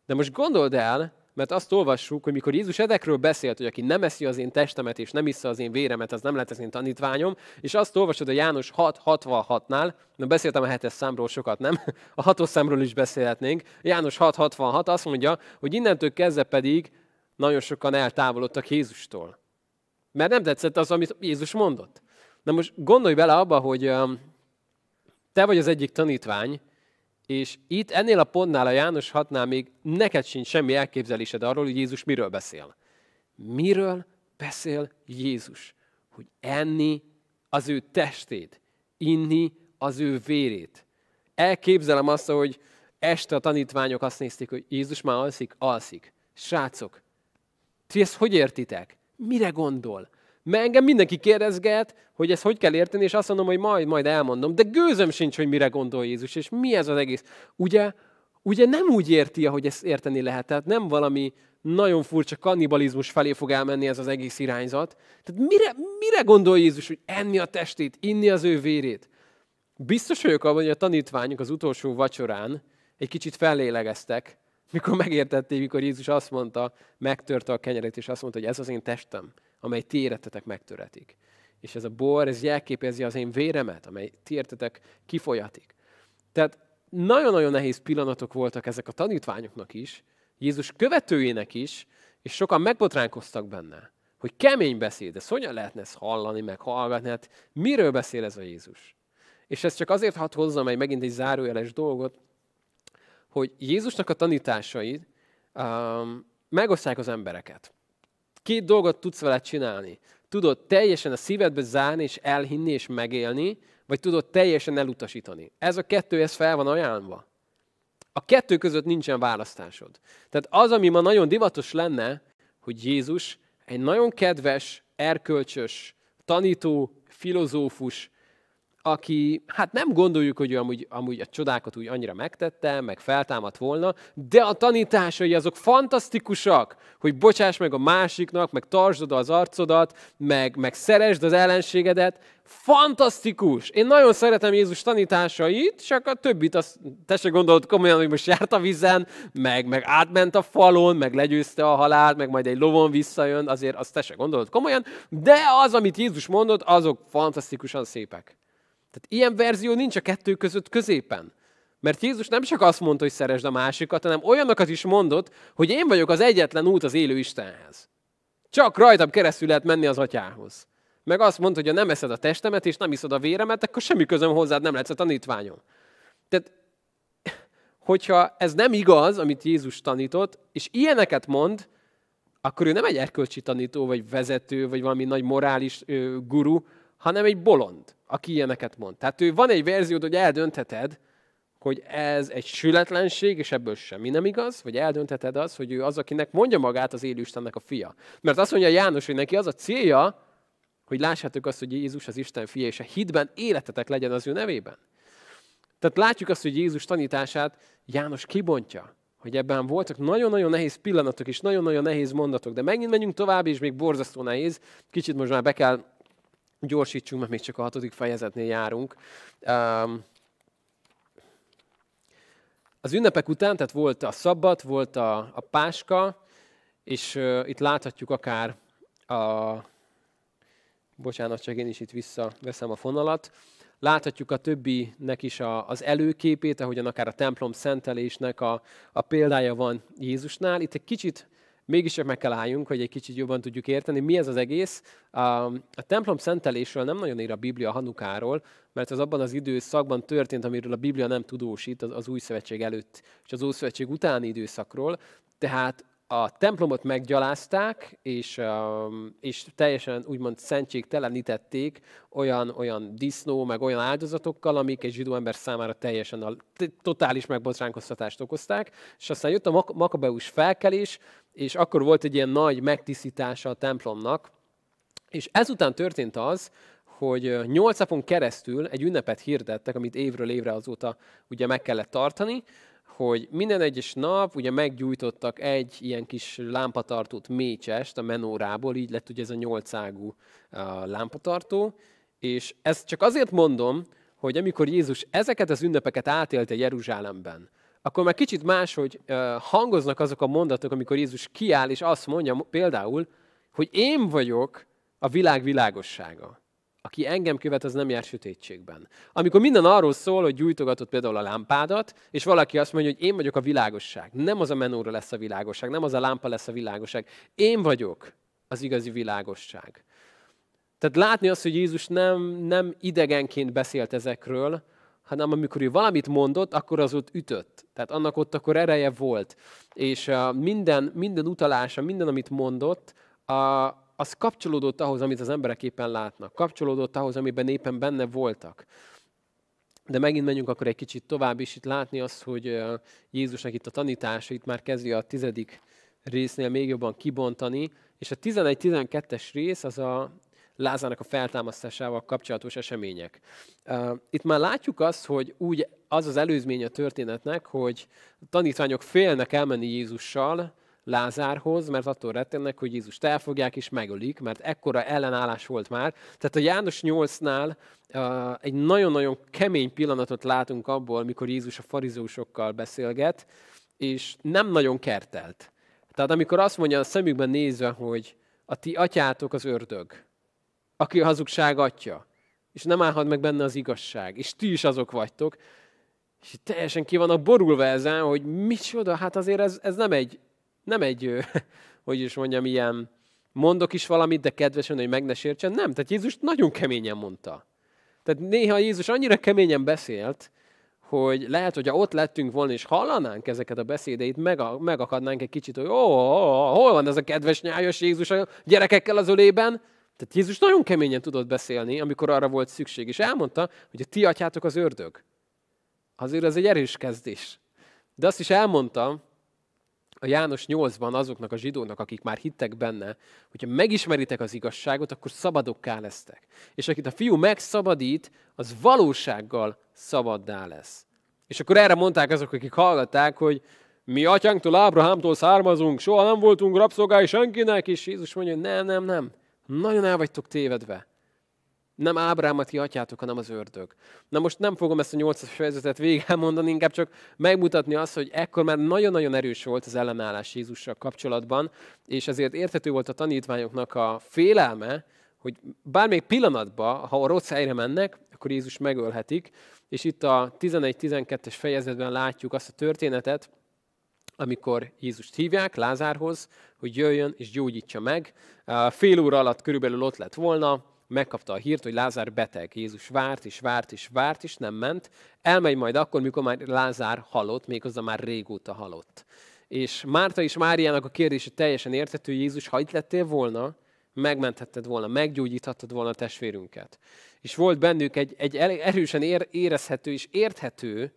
[SPEAKER 2] De most gondold el, mert azt olvassuk, hogy mikor Jézus edekről beszélt, hogy aki nem eszi az én testemet és nem issza az én véremet, az nem lehet az én tanítványom, és azt olvasod a János 6.66-nál, na beszéltem a hetes számról sokat, nem? A hatos számról is beszélhetnénk. János 6.66 azt mondja, hogy innentől kezdve pedig nagyon sokan eltávolodtak Jézustól. Mert nem tetszett az, amit Jézus mondott. Na most gondolj bele abba, hogy te vagy az egyik tanítvány, és itt ennél a pontnál, a János hatnál még neked sincs semmi elképzelésed arról, hogy Jézus miről beszél. Miről beszél Jézus? Hogy enni az ő testét, inni az ő vérét. Elképzelem azt, hogy este a tanítványok azt nézték, hogy Jézus már alszik, alszik. Srácok, ti ezt hogy értitek? Mire gondol? Mert engem mindenki kérdezget, hogy ezt hogy kell érteni, és azt mondom, hogy majd, majd elmondom. De gőzöm sincs, hogy mire gondol Jézus, és mi ez az egész. Ugye, ugye nem úgy érti, ahogy ezt érteni lehet. Tehát nem valami nagyon furcsa kannibalizmus felé fog elmenni ez az egész irányzat. Tehát mire, mire gondol Jézus, hogy enni a testét, inni az ő vérét? Biztos vagyok abban, hogy a tanítványok az utolsó vacsorán egy kicsit fellélegeztek, mikor megértették, mikor Jézus azt mondta, megtörte a kenyeret, és azt mondta, hogy ez az én testem, amely ti éretetek megtöretik. És ez a bor, ez jelképezi az én véremet, amely ti értetek kifolyatik. Tehát nagyon-nagyon nehéz pillanatok voltak ezek a tanítványoknak is, Jézus követőjének is, és sokan megbotránkoztak benne, hogy kemény beszéd, de hogyan lehetne ezt hallani, meg hallgatni, hát miről beszél ez a Jézus? És ez csak azért hat hozzam egy megint egy zárójeles dolgot, hogy Jézusnak a tanításai um, megosztják az embereket. Két dolgot tudsz vele csinálni. Tudod teljesen a szívedbe zárni, és elhinni, és megélni, vagy tudod teljesen elutasítani. Ez a kettő, ez fel van ajánlva. A kettő között nincsen választásod. Tehát az, ami ma nagyon divatos lenne, hogy Jézus egy nagyon kedves, erkölcsös, tanító, filozófus, aki, hát nem gondoljuk, hogy ő amúgy, amúgy a csodákat úgy annyira megtette, meg feltámadt volna, de a tanításai azok fantasztikusak, hogy bocsáss meg a másiknak, meg tartsd oda az arcodat, meg, meg szeresd az ellenségedet. Fantasztikus! Én nagyon szeretem Jézus tanításait, csak a többit azt te se gondolod komolyan, hogy most járt a vízen, meg, meg átment a falon, meg legyőzte a halált, meg majd egy lovon visszajön, azért azt te se gondolod komolyan, de az, amit Jézus mondott, azok fantasztikusan szépek. Tehát ilyen verzió nincs a kettő között középen. Mert Jézus nem csak azt mondta, hogy szeresd a másikat, hanem olyanokat is mondott, hogy én vagyok az egyetlen út az élő Istenhez. Csak rajtam keresztül lehet menni az atyához. Meg azt mondta, hogy ha nem eszed a testemet, és nem iszod a véremet, akkor semmi közöm hozzád nem lesz a tanítványom. Tehát, hogyha ez nem igaz, amit Jézus tanított, és ilyeneket mond, akkor ő nem egy erkölcsi tanító, vagy vezető, vagy valami nagy morális ö, guru, hanem egy bolond, aki ilyeneket mond. Tehát ő van egy verziód, hogy eldöntheted, hogy ez egy sületlenség, és ebből semmi nem igaz, vagy eldöntheted az, hogy ő az, akinek mondja magát az élő Istennek a fia. Mert azt mondja János, hogy neki az a célja, hogy lássátok azt, hogy Jézus az Isten fia, és a hitben életetek legyen az ő nevében. Tehát látjuk azt, hogy Jézus tanítását János kibontja, hogy ebben voltak nagyon-nagyon nehéz pillanatok és nagyon-nagyon nehéz mondatok, de megint megyünk tovább, és még borzasztó nehéz. Kicsit most már be kell gyorsítsunk, mert még csak a hatodik fejezetnél járunk. Um, az ünnepek után, tehát volt a szabbat, volt a, a páska, és uh, itt láthatjuk akár a... Bocsánat, csak én is itt visszaveszem a fonalat. Láthatjuk a többinek is a, az előképét, ahogyan akár a templom szentelésnek a, a példája van Jézusnál. Itt egy kicsit mégis csak meg kell álljunk, hogy egy kicsit jobban tudjuk érteni, mi ez az egész. A, templom szentelésről nem nagyon ír a Biblia Hanukáról, mert az abban az időszakban történt, amiről a Biblia nem tudósít az, az új szövetség előtt és az új szövetség utáni időszakról. Tehát a templomot meggyalázták, és, és teljesen úgymond szentségtelenítették olyan, olyan disznó, meg olyan áldozatokkal, amik egy zsidó ember számára teljesen a totális megbotránkoztatást okozták. És aztán jött a makabeus felkelés, és akkor volt egy ilyen nagy megtisztítása a templomnak, és ezután történt az, hogy nyolc napon keresztül egy ünnepet hirdettek, amit évről évre azóta ugye meg kellett tartani, hogy minden egyes nap ugye meggyújtottak egy ilyen kis lámpatartót mécsest a menórából, így lett ugye ez a nyolcágú lámpatartó, és ezt csak azért mondom, hogy amikor Jézus ezeket az ünnepeket átélte Jeruzsálemben, akkor már kicsit máshogy hangoznak azok a mondatok, amikor Jézus kiáll, és azt mondja például, hogy én vagyok a világ világossága. Aki engem követ, az nem jár sötétségben. Amikor minden arról szól, hogy gyújtogatod például a lámpádat, és valaki azt mondja, hogy én vagyok a világosság. Nem az a menóra lesz a világosság, nem az a lámpa lesz a világosság. Én vagyok az igazi világosság. Tehát látni azt, hogy Jézus nem, nem idegenként beszélt ezekről, hanem amikor ő valamit mondott, akkor az ott ütött. Tehát annak ott akkor ereje volt. És uh, minden, minden utalása, minden, amit mondott, uh, az kapcsolódott ahhoz, amit az emberek éppen látnak. Kapcsolódott ahhoz, amiben éppen benne voltak. De megint menjünk akkor egy kicsit tovább, és itt látni azt, hogy Jézusnak itt a tanítása, itt már kezdi a tizedik résznél még jobban kibontani, és a 11-12-es rész az a, Lázának a feltámasztásával kapcsolatos események. Itt már látjuk azt, hogy úgy az az előzmény a történetnek, hogy a tanítványok félnek elmenni Jézussal Lázárhoz, mert attól rettennek, hogy Jézust elfogják és megölik, mert ekkora ellenállás volt már. Tehát a János 8-nál egy nagyon-nagyon kemény pillanatot látunk abból, mikor Jézus a farizósokkal beszélget, és nem nagyon kertelt. Tehát amikor azt mondja a szemükben nézve, hogy a ti atyátok az ördög, aki a hazugság atya, és nem állhat meg benne az igazság, és ti is azok vagytok, és teljesen ki vannak borulva ezen, hogy micsoda, hát azért ez, ez nem egy, nem egy, hogy is mondjam, ilyen mondok is valamit, de kedvesen, hogy meg ne sértsen. Nem, tehát Jézus nagyon keményen mondta. Tehát néha Jézus annyira keményen beszélt, hogy lehet, hogy ha ott lettünk volna, és hallanánk ezeket a beszédeit, meg, megakadnánk egy kicsit, hogy ó, ó, ó, hol van ez a kedves nyájas Jézus a gyerekekkel az ölében, tehát Jézus nagyon keményen tudott beszélni, amikor arra volt szükség, és elmondta, hogy a ti atyátok az ördög. Azért ez egy erős kezdés. De azt is elmondta, a János 8-ban azoknak a zsidóknak, akik már hittek benne, hogyha megismeritek az igazságot, akkor szabadokká lesztek. És akit a fiú megszabadít, az valósággal szabaddá lesz. És akkor erre mondták azok, akik hallgatták, hogy mi atyánktól, Ábrahámtól származunk, soha nem voltunk rabszolgái senkinek, és Jézus mondja, hogy nem, nem, nem, nagyon el vagytok tévedve. Nem Ábrámat ti atyátok, hanem az ördög. Na most nem fogom ezt a nyolcas fejezetet végig mondani, inkább csak megmutatni azt, hogy ekkor már nagyon-nagyon erős volt az ellenállás Jézussal kapcsolatban, és ezért érthető volt a tanítványoknak a félelme, hogy bármelyik pillanatban, ha a rossz helyre mennek, akkor Jézus megölhetik, és itt a 11-12-es fejezetben látjuk azt a történetet, amikor Jézust hívják Lázárhoz, hogy jöjjön és gyógyítsa meg. Fél óra alatt körülbelül ott lett volna, megkapta a hírt, hogy Lázár beteg. Jézus várt és várt és várt, és nem ment. Elmegy majd akkor, mikor már Lázár halott, méghozzá már régóta halott. És Márta és Máriának a kérdése teljesen érthető, Jézus, ha itt lettél volna, megmenthetted volna, meggyógyíthattad volna a testvérünket. És volt bennük egy, egy erősen ér, érezhető és érthető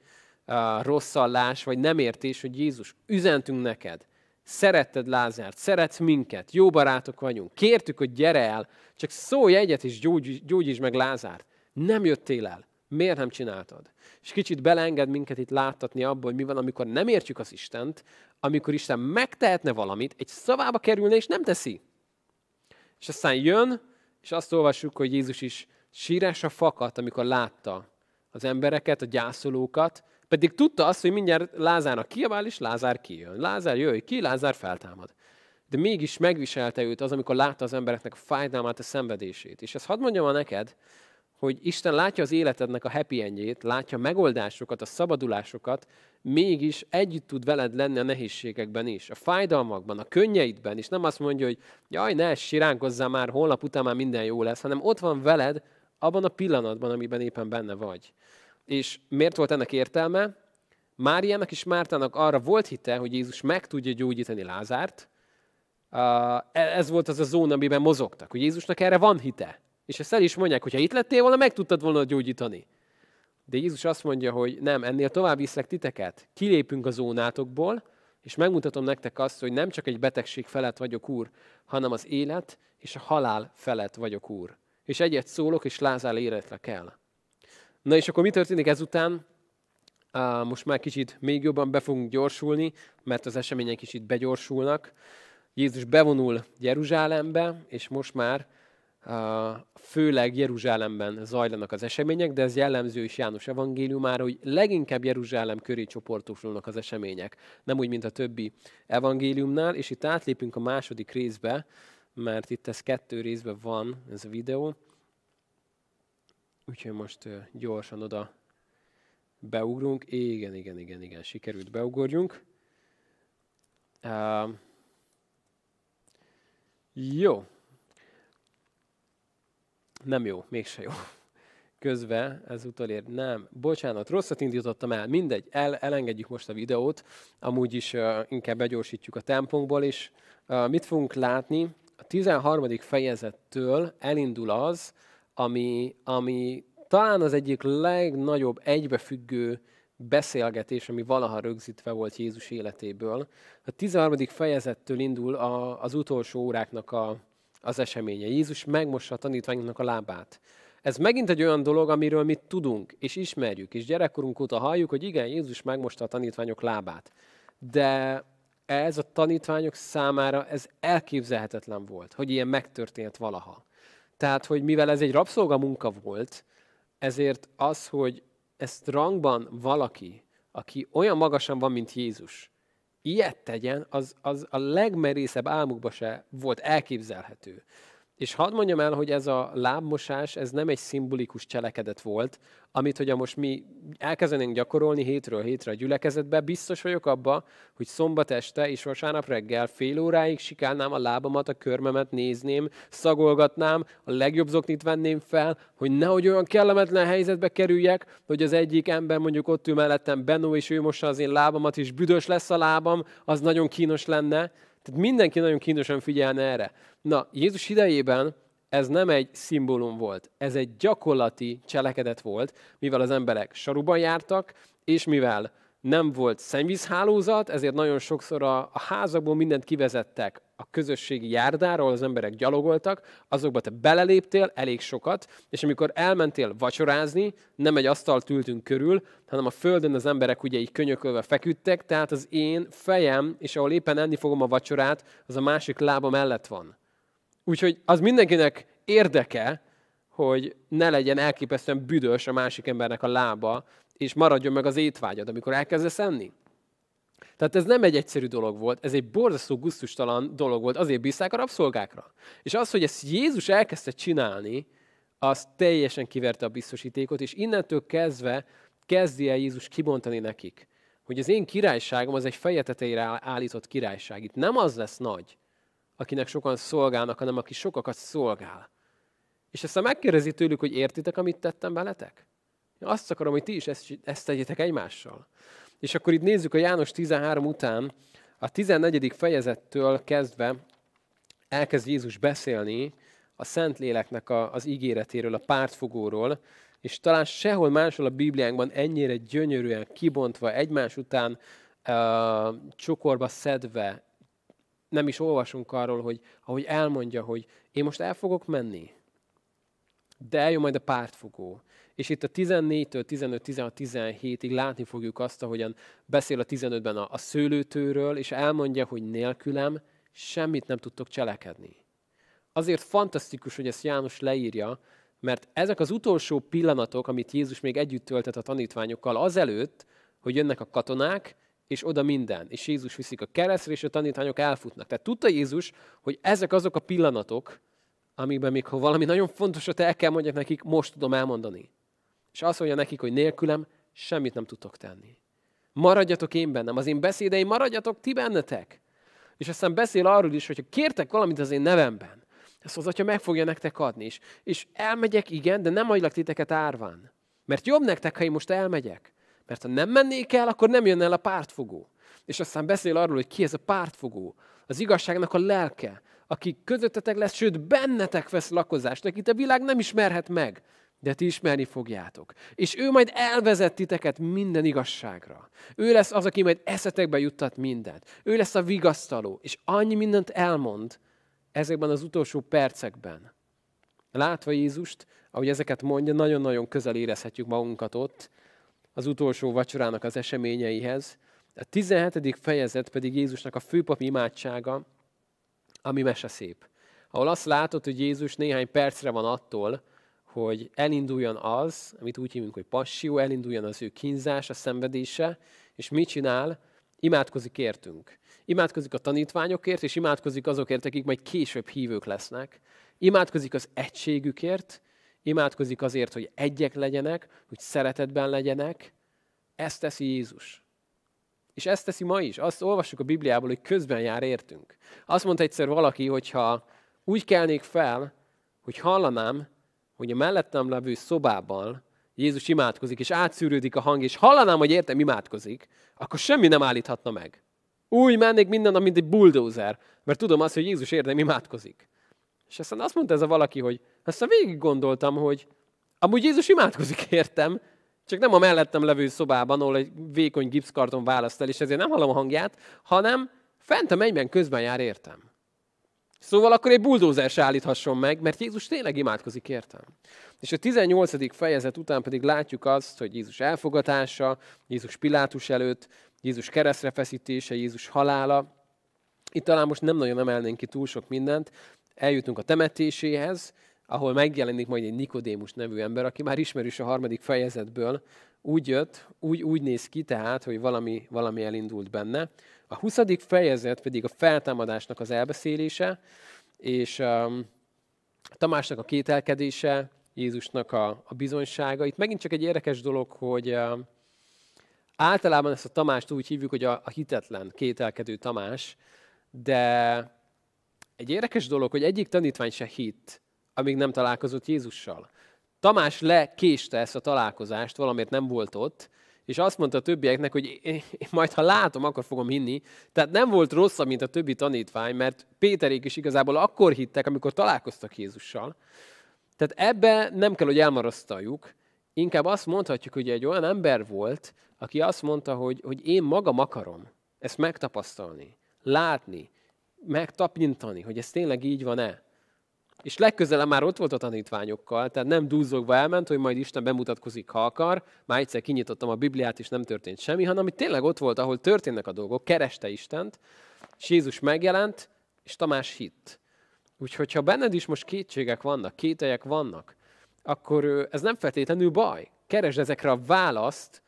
[SPEAKER 2] uh, rosszallás, vagy nem értés, hogy Jézus, üzentünk neked, szeretted Lázárt, szeretsz minket, jó barátok vagyunk, kértük, hogy gyere el, csak szólj egyet és gyógy, gyógyítsd meg Lázárt. Nem jöttél el. Miért nem csináltad? És kicsit beleenged minket itt láttatni abból, hogy mi van, amikor nem értjük az Istent, amikor Isten megtehetne valamit, egy szavába kerülne, és nem teszi. És aztán jön, és azt olvassuk, hogy Jézus is sírásra fakadt, amikor látta az embereket, a gyászolókat, pedig tudta azt, hogy mindjárt Lázárnak kiabál, és Lázár kijön. Lázár jöjj ki, Lázár feltámad. De mégis megviselte őt az, amikor látta az embereknek a fájdalmát, a szenvedését. És ezt hadd mondjam a neked, hogy Isten látja az életednek a happy endjét, látja a megoldásokat, a szabadulásokat, mégis együtt tud veled lenni a nehézségekben is, a fájdalmakban, a könnyeidben, és nem azt mondja, hogy jaj, ne siránkozzál már, holnap után már minden jó lesz, hanem ott van veled abban a pillanatban, amiben éppen benne vagy. És miért volt ennek értelme? Máriának és Mártának arra volt hite, hogy Jézus meg tudja gyógyítani Lázárt. E- ez volt az a zóna, amiben mozogtak, hogy Jézusnak erre van hite. És ezt el is mondják, hogy ha itt lettél volna, meg tudtad volna gyógyítani. De Jézus azt mondja, hogy nem, ennél tovább viszlek titeket. Kilépünk a zónátokból, és megmutatom nektek azt, hogy nem csak egy betegség felett vagyok úr, hanem az élet és a halál felett vagyok úr. És egyet szólok, és Lázár életre el. Na és akkor mi történik ezután? Most már kicsit még jobban be fogunk gyorsulni, mert az események kicsit begyorsulnak. Jézus bevonul Jeruzsálembe, és most már főleg Jeruzsálemben zajlanak az események, de ez jellemző is János evangéliumára, hogy leginkább Jeruzsálem köré csoportosulnak az események, nem úgy, mint a többi evangéliumnál, és itt átlépünk a második részbe, mert itt ez kettő részben van ez a videó. Úgyhogy most gyorsan oda beugrunk. Igen, igen, igen, igen, sikerült beugorjunk. Uh, jó. Nem jó, mégse jó. Közben ez utolér. Nem, bocsánat, rosszat indítottam el. Mindegy, el, elengedjük most a videót. Amúgy is uh, inkább begyorsítjuk a tempónkból, és uh, mit fogunk látni? A 13. fejezettől elindul az, ami, ami talán az egyik legnagyobb egybefüggő beszélgetés, ami valaha rögzítve volt Jézus életéből. A 13. fejezettől indul a, az utolsó óráknak a, az eseménye. Jézus megmossa a tanítványoknak a lábát. Ez megint egy olyan dolog, amiről mi tudunk, és ismerjük, és gyerekkorunk óta halljuk, hogy igen, Jézus megmosta a tanítványok lábát. De ez a tanítványok számára ez elképzelhetetlen volt, hogy ilyen megtörtént valaha. Tehát, hogy mivel ez egy rabszolga munka volt, ezért az, hogy ezt rangban valaki, aki olyan magasan van, mint Jézus, ilyet tegyen, az, az a legmerészebb álmukba se volt elképzelhető. És hadd mondjam el, hogy ez a lábmosás, ez nem egy szimbolikus cselekedet volt, amit, hogy most mi elkezdenénk gyakorolni hétről hétre a gyülekezetbe, biztos vagyok abba, hogy szombat este és vasárnap reggel fél óráig sikálnám a lábamat, a körmemet nézném, szagolgatnám, a legjobb zoknit venném fel, hogy nehogy olyan kellemetlen helyzetbe kerüljek, hogy az egyik ember mondjuk ott ül mellettem, Benó, és ő mossa az én lábamat, és büdös lesz a lábam, az nagyon kínos lenne. Tehát mindenki nagyon kínosan figyelne erre. Na, Jézus idejében ez nem egy szimbólum volt, ez egy gyakorlati cselekedet volt, mivel az emberek saruban jártak, és mivel nem volt szennyvízhálózat, ezért nagyon sokszor a, a házakból mindent kivezettek a közösségi járdáról, az emberek gyalogoltak, azokba te beleléptél elég sokat, és amikor elmentél vacsorázni, nem egy asztalt ültünk körül, hanem a földön az emberek ugye így könyökölve feküdtek, tehát az én fejem, és ahol éppen enni fogom a vacsorát, az a másik lába mellett van. Úgyhogy az mindenkinek érdeke, hogy ne legyen elképesztően büdös a másik embernek a lába, és maradjon meg az étvágyad, amikor elkezdesz enni. Tehát ez nem egy egyszerű dolog volt, ez egy borzasztó guztustalan dolog volt, azért bízták a rabszolgákra. És az, hogy ezt Jézus elkezdte csinálni, az teljesen kiverte a biztosítékot, és innentől kezdve kezdi el Jézus kibontani nekik, hogy az én királyságom az egy feje állított királyság. Itt nem az lesz nagy, akinek sokan szolgálnak, hanem aki sokakat szolgál. És aztán megkérdezi tőlük, hogy értitek, amit tettem veletek? Azt akarom, hogy ti is ezt, ezt tegyétek egymással. És akkor itt nézzük a János 13 után, a 14. fejezettől kezdve elkezd Jézus beszélni a Szentléleknek a, az ígéretéről, a pártfogóról, és talán sehol máshol a Bibliánkban ennyire gyönyörűen kibontva, egymás után uh, csokorba szedve, nem is olvasunk arról, hogy ahogy elmondja, hogy én most el fogok menni, de eljön majd a pártfogó. És itt a 14-től 15, 16, 17-ig látni fogjuk azt, ahogyan beszél a 15-ben a, a szőlőtőről, és elmondja, hogy nélkülem semmit nem tudtok cselekedni. Azért fantasztikus, hogy ezt János leírja, mert ezek az utolsó pillanatok, amit Jézus még együtt töltett a tanítványokkal, azelőtt, hogy jönnek a katonák, és oda minden. És Jézus viszik a keresztre, és a tanítványok elfutnak. Tehát tudta Jézus, hogy ezek azok a pillanatok, amikben még ha valami nagyon fontosat el kell mondjak nekik, most tudom elmondani. És azt mondja nekik, hogy nélkülem semmit nem tudtok tenni. Maradjatok én bennem, az én beszédeim maradjatok ti bennetek. És aztán beszél arról is, hogyha kértek valamit az én nevemben, ezt az atya meg fogja nektek adni. És, és elmegyek, igen, de nem hagylak titeket árván. Mert jobb nektek, ha én most elmegyek. Mert ha nem mennék el, akkor nem jönne el a pártfogó. És aztán beszél arról, hogy ki ez a pártfogó. Az igazságnak a lelke, aki közöttetek lesz, sőt bennetek vesz lakozást, akit a világ nem ismerhet meg, de ti ismerni fogjátok. És ő majd elvezet titeket minden igazságra. Ő lesz az, aki majd eszetekbe juttat mindent. Ő lesz a vigasztaló, és annyi mindent elmond ezekben az utolsó percekben. Látva Jézust, ahogy ezeket mondja, nagyon-nagyon közel érezhetjük magunkat ott, az utolsó vacsorának az eseményeihez. A 17. fejezet pedig Jézusnak a főpapi imádsága, ami mese szép. Ahol azt látod, hogy Jézus néhány percre van attól, hogy elinduljon az, amit úgy hívunk, hogy passió, elinduljon az ő kínzás, a szenvedése, és mit csinál? Imádkozik értünk. Imádkozik a tanítványokért, és imádkozik azokért, akik majd később hívők lesznek. Imádkozik az egységükért, imádkozik azért, hogy egyek legyenek, hogy szeretetben legyenek. Ezt teszi Jézus. És ezt teszi ma is. Azt olvassuk a Bibliából, hogy közben jár értünk. Azt mondta egyszer valaki, hogyha úgy kelnék fel, hogy hallanám, hogy a mellettem levő szobában Jézus imádkozik, és átszűrődik a hang, és hallanám, hogy értem imádkozik, akkor semmi nem állíthatna meg. Úgy mennék minden nap, mint egy bulldozer, mert tudom azt, hogy Jézus érdem imádkozik. És aztán azt mondta ez a valaki, hogy aztán végig gondoltam, hogy amúgy Jézus imádkozik, értem, csak nem a mellettem levő szobában, ahol egy vékony gipszkarton választ el, és ezért nem hallom a hangját, hanem fent a mennyben közben jár értem. Szóval akkor egy buldózer se állíthasson meg, mert Jézus tényleg imádkozik értem. És a 18. fejezet után pedig látjuk azt, hogy Jézus elfogatása, Jézus Pilátus előtt, Jézus keresztre feszítése, Jézus halála. Itt talán most nem nagyon emelnénk ki túl sok mindent. Eljutunk a temetéséhez, ahol megjelenik majd egy Nikodémus nevű ember, aki már ismerős a harmadik fejezetből, úgy jött, úgy, úgy néz ki tehát, hogy valami, valami elindult benne. A 20. fejezet pedig a feltámadásnak az elbeszélése, és um, Tamásnak a kételkedése, Jézusnak a, a bizonysága. Itt megint csak egy érdekes dolog, hogy um, általában ezt a Tamást úgy hívjuk, hogy a, a hitetlen, kételkedő Tamás, de egy érdekes dolog, hogy egyik tanítvány se hit, amíg nem találkozott Jézussal. Tamás lekéste ezt a találkozást, valamiért nem volt ott, és azt mondta a többieknek, hogy én, majd ha látom, akkor fogom hinni. Tehát nem volt rosszabb, mint a többi tanítvány, mert Péterék is igazából akkor hittek, amikor találkoztak Jézussal. Tehát ebbe nem kell, hogy elmarasztaljuk. inkább azt mondhatjuk, hogy egy olyan ember volt, aki azt mondta, hogy, hogy én magam akarom ezt megtapasztalni, látni, megtapintani, hogy ez tényleg így van-e. És legközelebb már ott volt a tanítványokkal, tehát nem dúzzogva elment, hogy majd Isten bemutatkozik, ha akar. Már egyszer kinyitottam a Bibliát, és nem történt semmi, hanem hogy tényleg ott volt, ahol történnek a dolgok, kereste Istent, és Jézus megjelent, és Tamás hitt. Úgyhogy ha benned is most kétségek vannak, kételyek vannak, akkor ez nem feltétlenül baj. Keresd ezekre a választ,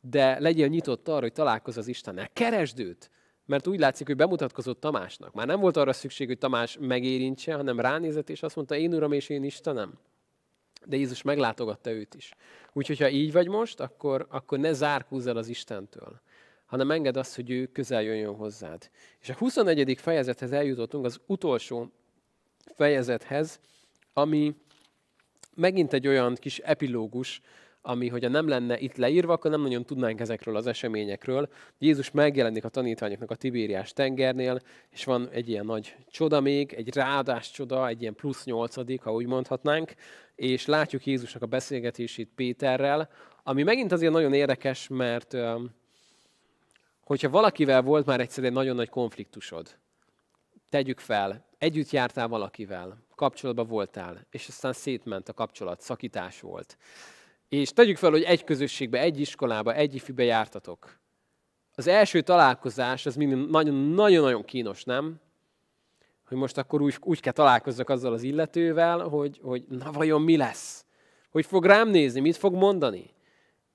[SPEAKER 2] de legyél nyitott arra, hogy találkozz az Istennel. Keresd őt! Mert úgy látszik, hogy bemutatkozott Tamásnak. Már nem volt arra szükség, hogy Tamás megérintse, hanem ránézett, és azt mondta, én Uram és én Istenem. De Jézus meglátogatta őt is. Úgyhogy, ha így vagy most, akkor, akkor ne zárkúzz el az Istentől, hanem engedd azt, hogy ő közel jöjjön hozzád. És a 21. fejezethez eljutottunk, az utolsó fejezethez, ami megint egy olyan kis epilógus, ami, hogyha nem lenne itt leírva, akkor nem nagyon tudnánk ezekről az eseményekről. Jézus megjelenik a tanítványoknak a Tibériás tengernél, és van egy ilyen nagy csoda még, egy ráadás csoda, egy ilyen plusz nyolcadik, ha úgy mondhatnánk, és látjuk Jézusnak a beszélgetését Péterrel, ami megint azért nagyon érdekes, mert hogyha valakivel volt már egyszer egy nagyon nagy konfliktusod, tegyük fel, együtt jártál valakivel, kapcsolatban voltál, és aztán szétment a kapcsolat, szakítás volt. És tegyük fel, hogy egy közösségbe, egy iskolába, egy ifibe jártatok. Az első találkozás az mind nagyon-nagyon kínos, nem? Hogy most akkor úgy, úgy kell találkozzak azzal az illetővel, hogy, hogy na vajon mi lesz? Hogy fog rám nézni, mit fog mondani?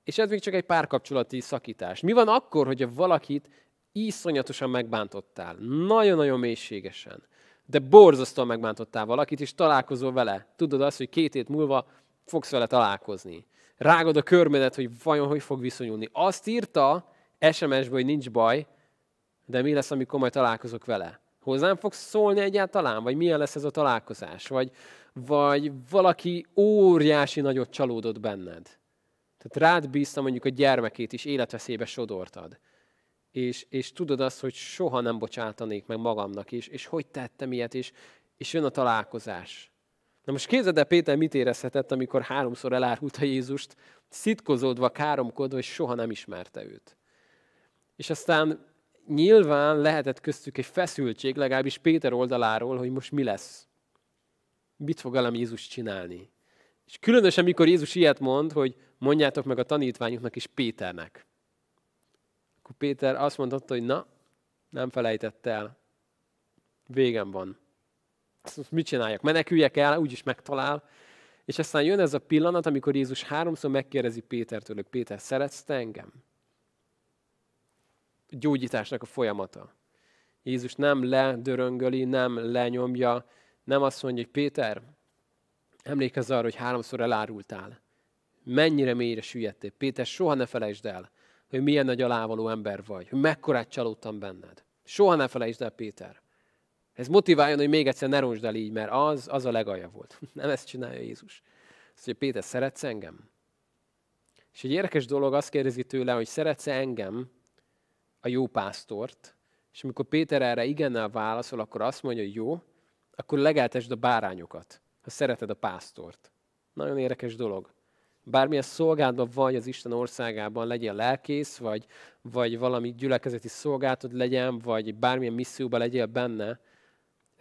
[SPEAKER 2] És ez még csak egy párkapcsolati szakítás. Mi van akkor, hogyha valakit iszonyatosan megbántottál, nagyon-nagyon mélységesen, de borzasztóan megbántottál valakit, és találkozol vele. Tudod azt, hogy két hét múlva fogsz vele találkozni. Rágod a körmedet, hogy vajon hogy fog viszonyulni. Azt írta SMS-ből, hogy nincs baj, de mi lesz, amikor majd találkozok vele? Hozzám fogsz szólni egyáltalán? Vagy milyen lesz ez a találkozás? Vagy, vagy valaki óriási nagyot csalódott benned? Tehát rád bíztam mondjuk a gyermekét is életveszélybe sodortad és, és tudod azt, hogy soha nem bocsátanék meg magamnak is, és hogy tettem ilyet, és, és jön a találkozás. Na most képzeld el, Péter mit érezhetett, amikor háromszor elárulta Jézust, szitkozódva, káromkodva, és soha nem ismerte őt. És aztán nyilván lehetett köztük egy feszültség, legalábbis Péter oldaláról, hogy most mi lesz. Mit fog velem Jézus csinálni? És különösen, mikor Jézus ilyet mond, hogy mondjátok meg a tanítványoknak és Péternek. Akkor Péter azt mondotta, hogy na, nem felejtett el. Végem van. Ezt mit csináljak? Meneküljek el, úgyis megtalál. És aztán jön ez a pillanat, amikor Jézus háromszor megkérdezi Pétertől, hogy Péter, szeretsz te engem? A gyógyításnak a folyamata. Jézus nem ledöröngöli, nem lenyomja, nem azt mondja, hogy Péter, emlékezz arra, hogy háromszor elárultál. Mennyire mélyre süllyedtél. Péter, soha ne felejtsd el, hogy milyen nagy alávaló ember vagy, hogy mekkorát csalódtam benned. Soha ne felejtsd el, Péter. Ez motiváljon, hogy még egyszer ne ronsd el így, mert az, az a legalja volt. Nem ezt csinálja Jézus. Azt mondja, Péter, szeretsz engem? És egy érdekes dolog azt kérdezi tőle, hogy szeretsz engem, a jó pásztort, és amikor Péter erre igennel válaszol, akkor azt mondja, hogy jó, akkor legeltesd a bárányokat, ha szereted a pásztort. Nagyon érdekes dolog bármilyen szolgálatban vagy az Isten országában, legyen lelkész, vagy, vagy valami gyülekezeti szolgálatod legyen, vagy bármilyen misszióban legyél benne,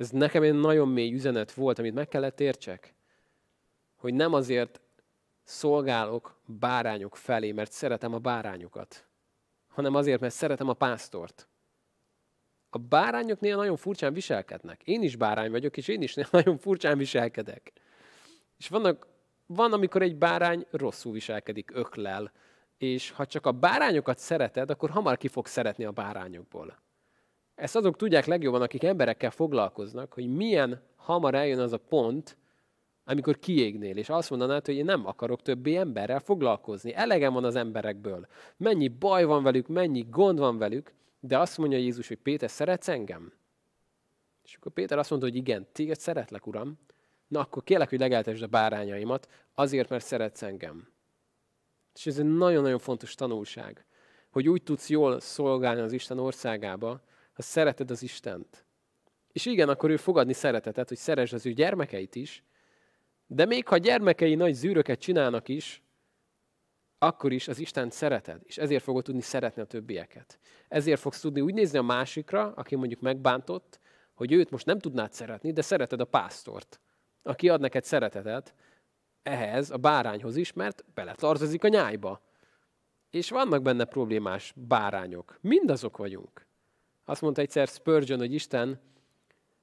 [SPEAKER 2] ez nekem egy nagyon mély üzenet volt, amit meg kellett értsek. Hogy nem azért szolgálok bárányok felé, mert szeretem a bárányokat, hanem azért, mert szeretem a pásztort. A bárányok néha nagyon furcsán viselkednek. Én is bárány vagyok, és én is nagyon furcsán viselkedek. És vannak van, amikor egy bárány rosszul viselkedik, öklel, és ha csak a bárányokat szereted, akkor hamar ki fog szeretni a bárányokból. Ezt azok tudják legjobban, akik emberekkel foglalkoznak, hogy milyen hamar eljön az a pont, amikor kiégnél, és azt mondanád, hogy én nem akarok többé emberrel foglalkozni. Elegem van az emberekből. Mennyi baj van velük, mennyi gond van velük, de azt mondja Jézus, hogy Péter, szeretsz engem? És akkor Péter azt mondta, hogy igen, téged szeretlek, Uram, na akkor kérlek, hogy legeltesd a bárányaimat, azért, mert szeretsz engem. És ez egy nagyon-nagyon fontos tanulság, hogy úgy tudsz jól szolgálni az Isten országába, ha szereted az Istent. És igen, akkor ő fogadni szeretetet, hogy szeresd az ő gyermekeit is, de még ha gyermekei nagy zűröket csinálnak is, akkor is az Isten szereted, és ezért fogod tudni szeretni a többieket. Ezért fogsz tudni úgy nézni a másikra, aki mondjuk megbántott, hogy őt most nem tudnád szeretni, de szereted a pásztort, aki ad neked szeretetet ehhez, a bárányhoz is, mert beletartozik a nyájba. És vannak benne problémás bárányok. Mindazok vagyunk. Azt mondta egyszer Spurgeon, hogy Isten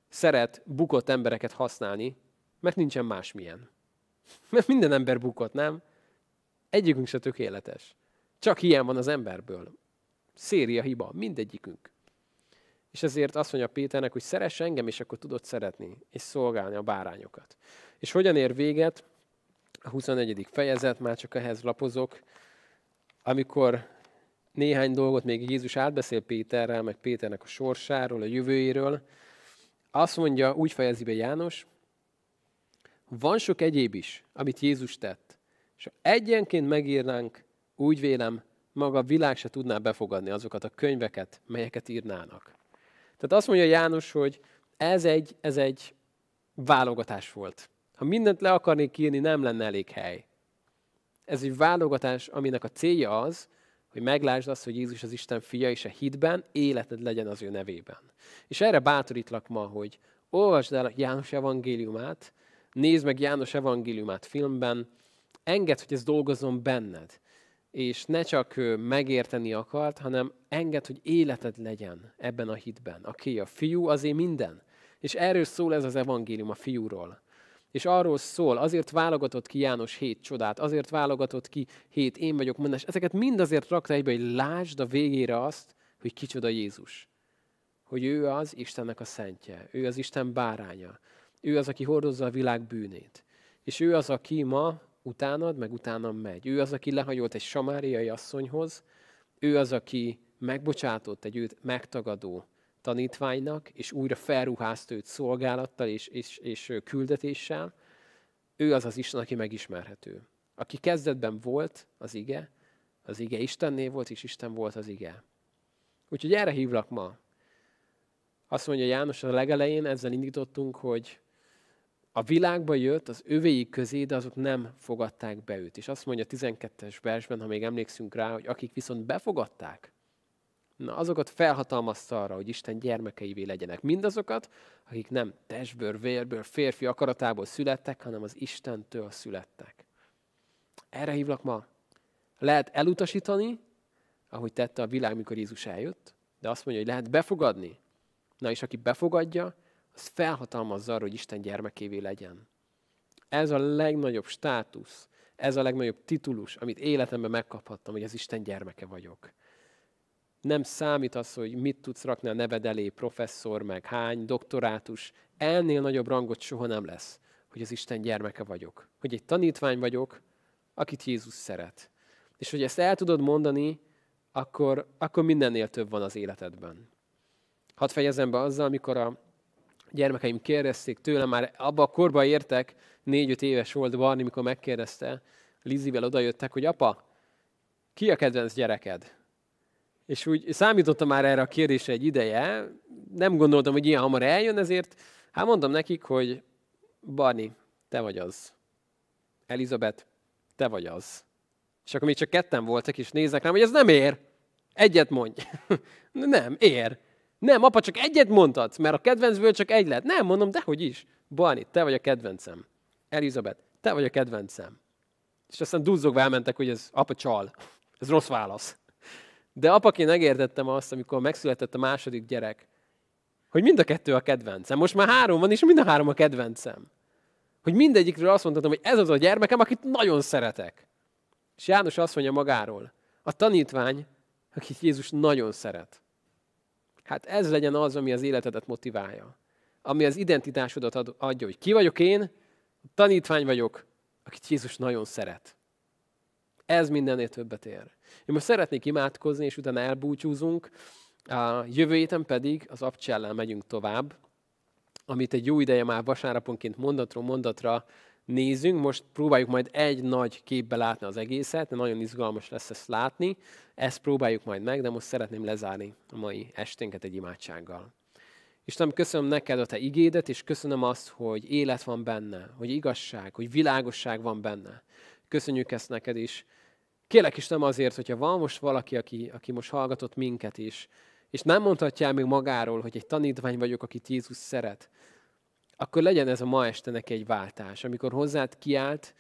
[SPEAKER 2] szeret bukott embereket használni, mert nincsen másmilyen. Mert minden ember bukott, nem? Egyikünk se tökéletes. Csak ilyen van az emberből. Széria hiba, mindegyikünk. És ezért azt mondja Péternek, hogy szeress engem, és akkor tudod szeretni, és szolgálni a bárányokat. És hogyan ér véget? A 21. fejezet, már csak ehhez lapozok, amikor néhány dolgot még Jézus átbeszél Péterrel, meg Péternek a sorsáról, a jövőjéről. Azt mondja, úgy fejezi be János, van sok egyéb is, amit Jézus tett. És ha egyenként megírnánk, úgy vélem, maga a világ se tudná befogadni azokat a könyveket, melyeket írnának. Tehát azt mondja János, hogy ez egy, ez egy válogatás volt. Ha mindent le akarnék írni, nem lenne elég hely. Ez egy válogatás, aminek a célja az, hogy meglásd azt, hogy Jézus az Isten fia, és a hitben életed legyen az ő nevében. És erre bátorítlak ma, hogy olvasd el János evangéliumát, nézd meg János evangéliumát filmben, engedd, hogy ez dolgozzon benned. És ne csak megérteni akart, hanem engedd, hogy életed legyen ebben a hitben. Aki a fiú, azért minden. És erről szól ez az evangélium a fiúról. És arról szól, azért válogatott ki János hét csodát, azért válogatott ki hét én vagyok mondás. Ezeket mind azért rakta egybe, hogy lásd a végére azt, hogy kicsoda Jézus. Hogy ő az Istennek a szentje, ő az Isten báránya, ő az, aki hordozza a világ bűnét. És ő az, aki ma utánad, meg utánam megy. Ő az, aki lehajolt egy samáriai asszonyhoz, ő az, aki megbocsátott egy őt megtagadó tanítványnak, és újra felruházta őt szolgálattal és, és, és küldetéssel, ő az az Isten, aki megismerhető. Aki kezdetben volt az ige, az ige Istenné volt, és Isten volt az ige. Úgyhogy erre hívlak ma. Azt mondja János a legelején, ezzel indítottunk, hogy a világba jött az övéi közé, de azok nem fogadták be őt. És azt mondja a 12-es versben, ha még emlékszünk rá, hogy akik viszont befogadták, na azokat felhatalmazta arra, hogy Isten gyermekeivé legyenek. Mindazokat, akik nem testből, vérből, férfi akaratából születtek, hanem az Istentől születtek. Erre hívlak ma. Lehet elutasítani, ahogy tette a világ, mikor Jézus eljött, de azt mondja, hogy lehet befogadni. Na és aki befogadja, az felhatalmazza arra, hogy Isten gyermekévé legyen. Ez a legnagyobb státusz, ez a legnagyobb titulus, amit életemben megkaphattam, hogy az Isten gyermeke vagyok. Nem számít az, hogy mit tudsz rakni a neved elé, professzor, meg hány, doktorátus. Ennél nagyobb rangot soha nem lesz, hogy az Isten gyermeke vagyok. Hogy egy tanítvány vagyok, akit Jézus szeret. És hogy ezt el tudod mondani, akkor, akkor mindennél több van az életedben. Hadd fejezem be azzal, amikor a gyermekeim kérdezték tőlem, már abba a korba értek, négy-öt éves volt Barni, mikor megkérdezte, Lizivel odajöttek, hogy apa, ki a kedvenc gyereked? És úgy számítottam már erre a kérdésre egy ideje, nem gondoltam, hogy ilyen hamar eljön, ezért hát mondom nekik, hogy Barni, te vagy az. Elizabeth, te vagy az. És akkor még csak ketten voltak, és néznek rám, hogy ez nem ér. Egyet mondj. nem, ér. Nem, apa, csak egyet mondhatsz, mert a kedvencből csak egy lett. Nem, mondom, dehogy is. Barni, te vagy a kedvencem. Elizabeth, te vagy a kedvencem. És aztán duzzogva elmentek, hogy ez apa csal. Ez rossz válasz. De apaként megértettem azt, amikor megszületett a második gyerek, hogy mind a kettő a kedvencem. Most már három van, és mind a három a kedvencem. Hogy mindegyikről azt mondhatom, hogy ez az a gyermekem, akit nagyon szeretek. És János azt mondja magáról, a tanítvány, akit Jézus nagyon szeret. Hát ez legyen az, ami az életedet motiválja. Ami az identitásodat adja, hogy ki vagyok én, tanítvány vagyok, akit Jézus nagyon szeret. Ez mindennél többet ér. Én most szeretnék imádkozni, és utána elbúcsúzunk. A jövő héten pedig az abcsellel megyünk tovább, amit egy jó ideje már vasárnaponként mondatról mondatra nézünk. Most próbáljuk majd egy nagy képbe látni az egészet, nagyon izgalmas lesz ezt látni. Ezt próbáljuk majd meg, de most szeretném lezárni a mai esténket egy imádsággal. Istenem, köszönöm neked a te igédet, és köszönöm azt, hogy élet van benne, hogy igazság, hogy világosság van benne. Köszönjük ezt neked is. Kélek is nem azért, hogyha van most valaki, aki, aki most hallgatott minket is, és nem mondhatja még magáról, hogy egy tanítvány vagyok, akit Jézus szeret, akkor legyen ez a ma este neki egy váltás, amikor hozzád kiált,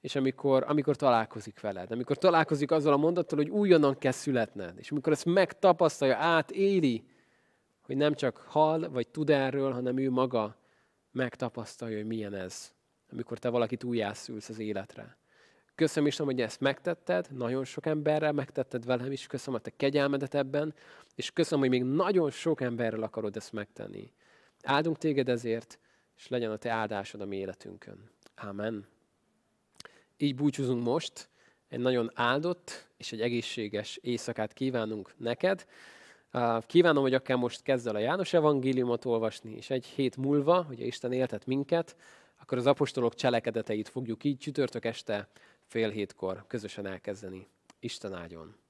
[SPEAKER 2] és amikor, amikor találkozik veled, amikor találkozik azzal a mondattal, hogy újonnan kell születned, és amikor ezt megtapasztalja, átéli, hogy nem csak hall, vagy tud erről, hanem ő maga megtapasztalja, hogy milyen ez, amikor te valakit újjászülsz az életre. Köszönöm is, hogy ezt megtetted, nagyon sok emberrel megtetted velem is, köszönöm a te kegyelmedet ebben, és köszönöm, hogy még nagyon sok emberrel akarod ezt megtenni. Áldunk téged ezért, és legyen a te áldásod a mi életünkön. Amen. Így búcsúzunk most, egy nagyon áldott és egy egészséges éjszakát kívánunk neked. Kívánom, hogy akár most kezd el a János evangéliumot olvasni, és egy hét múlva, hogy Isten éltet minket, akkor az apostolok cselekedeteit fogjuk így csütörtök este fél hétkor közösen elkezdeni. Isten áldjon!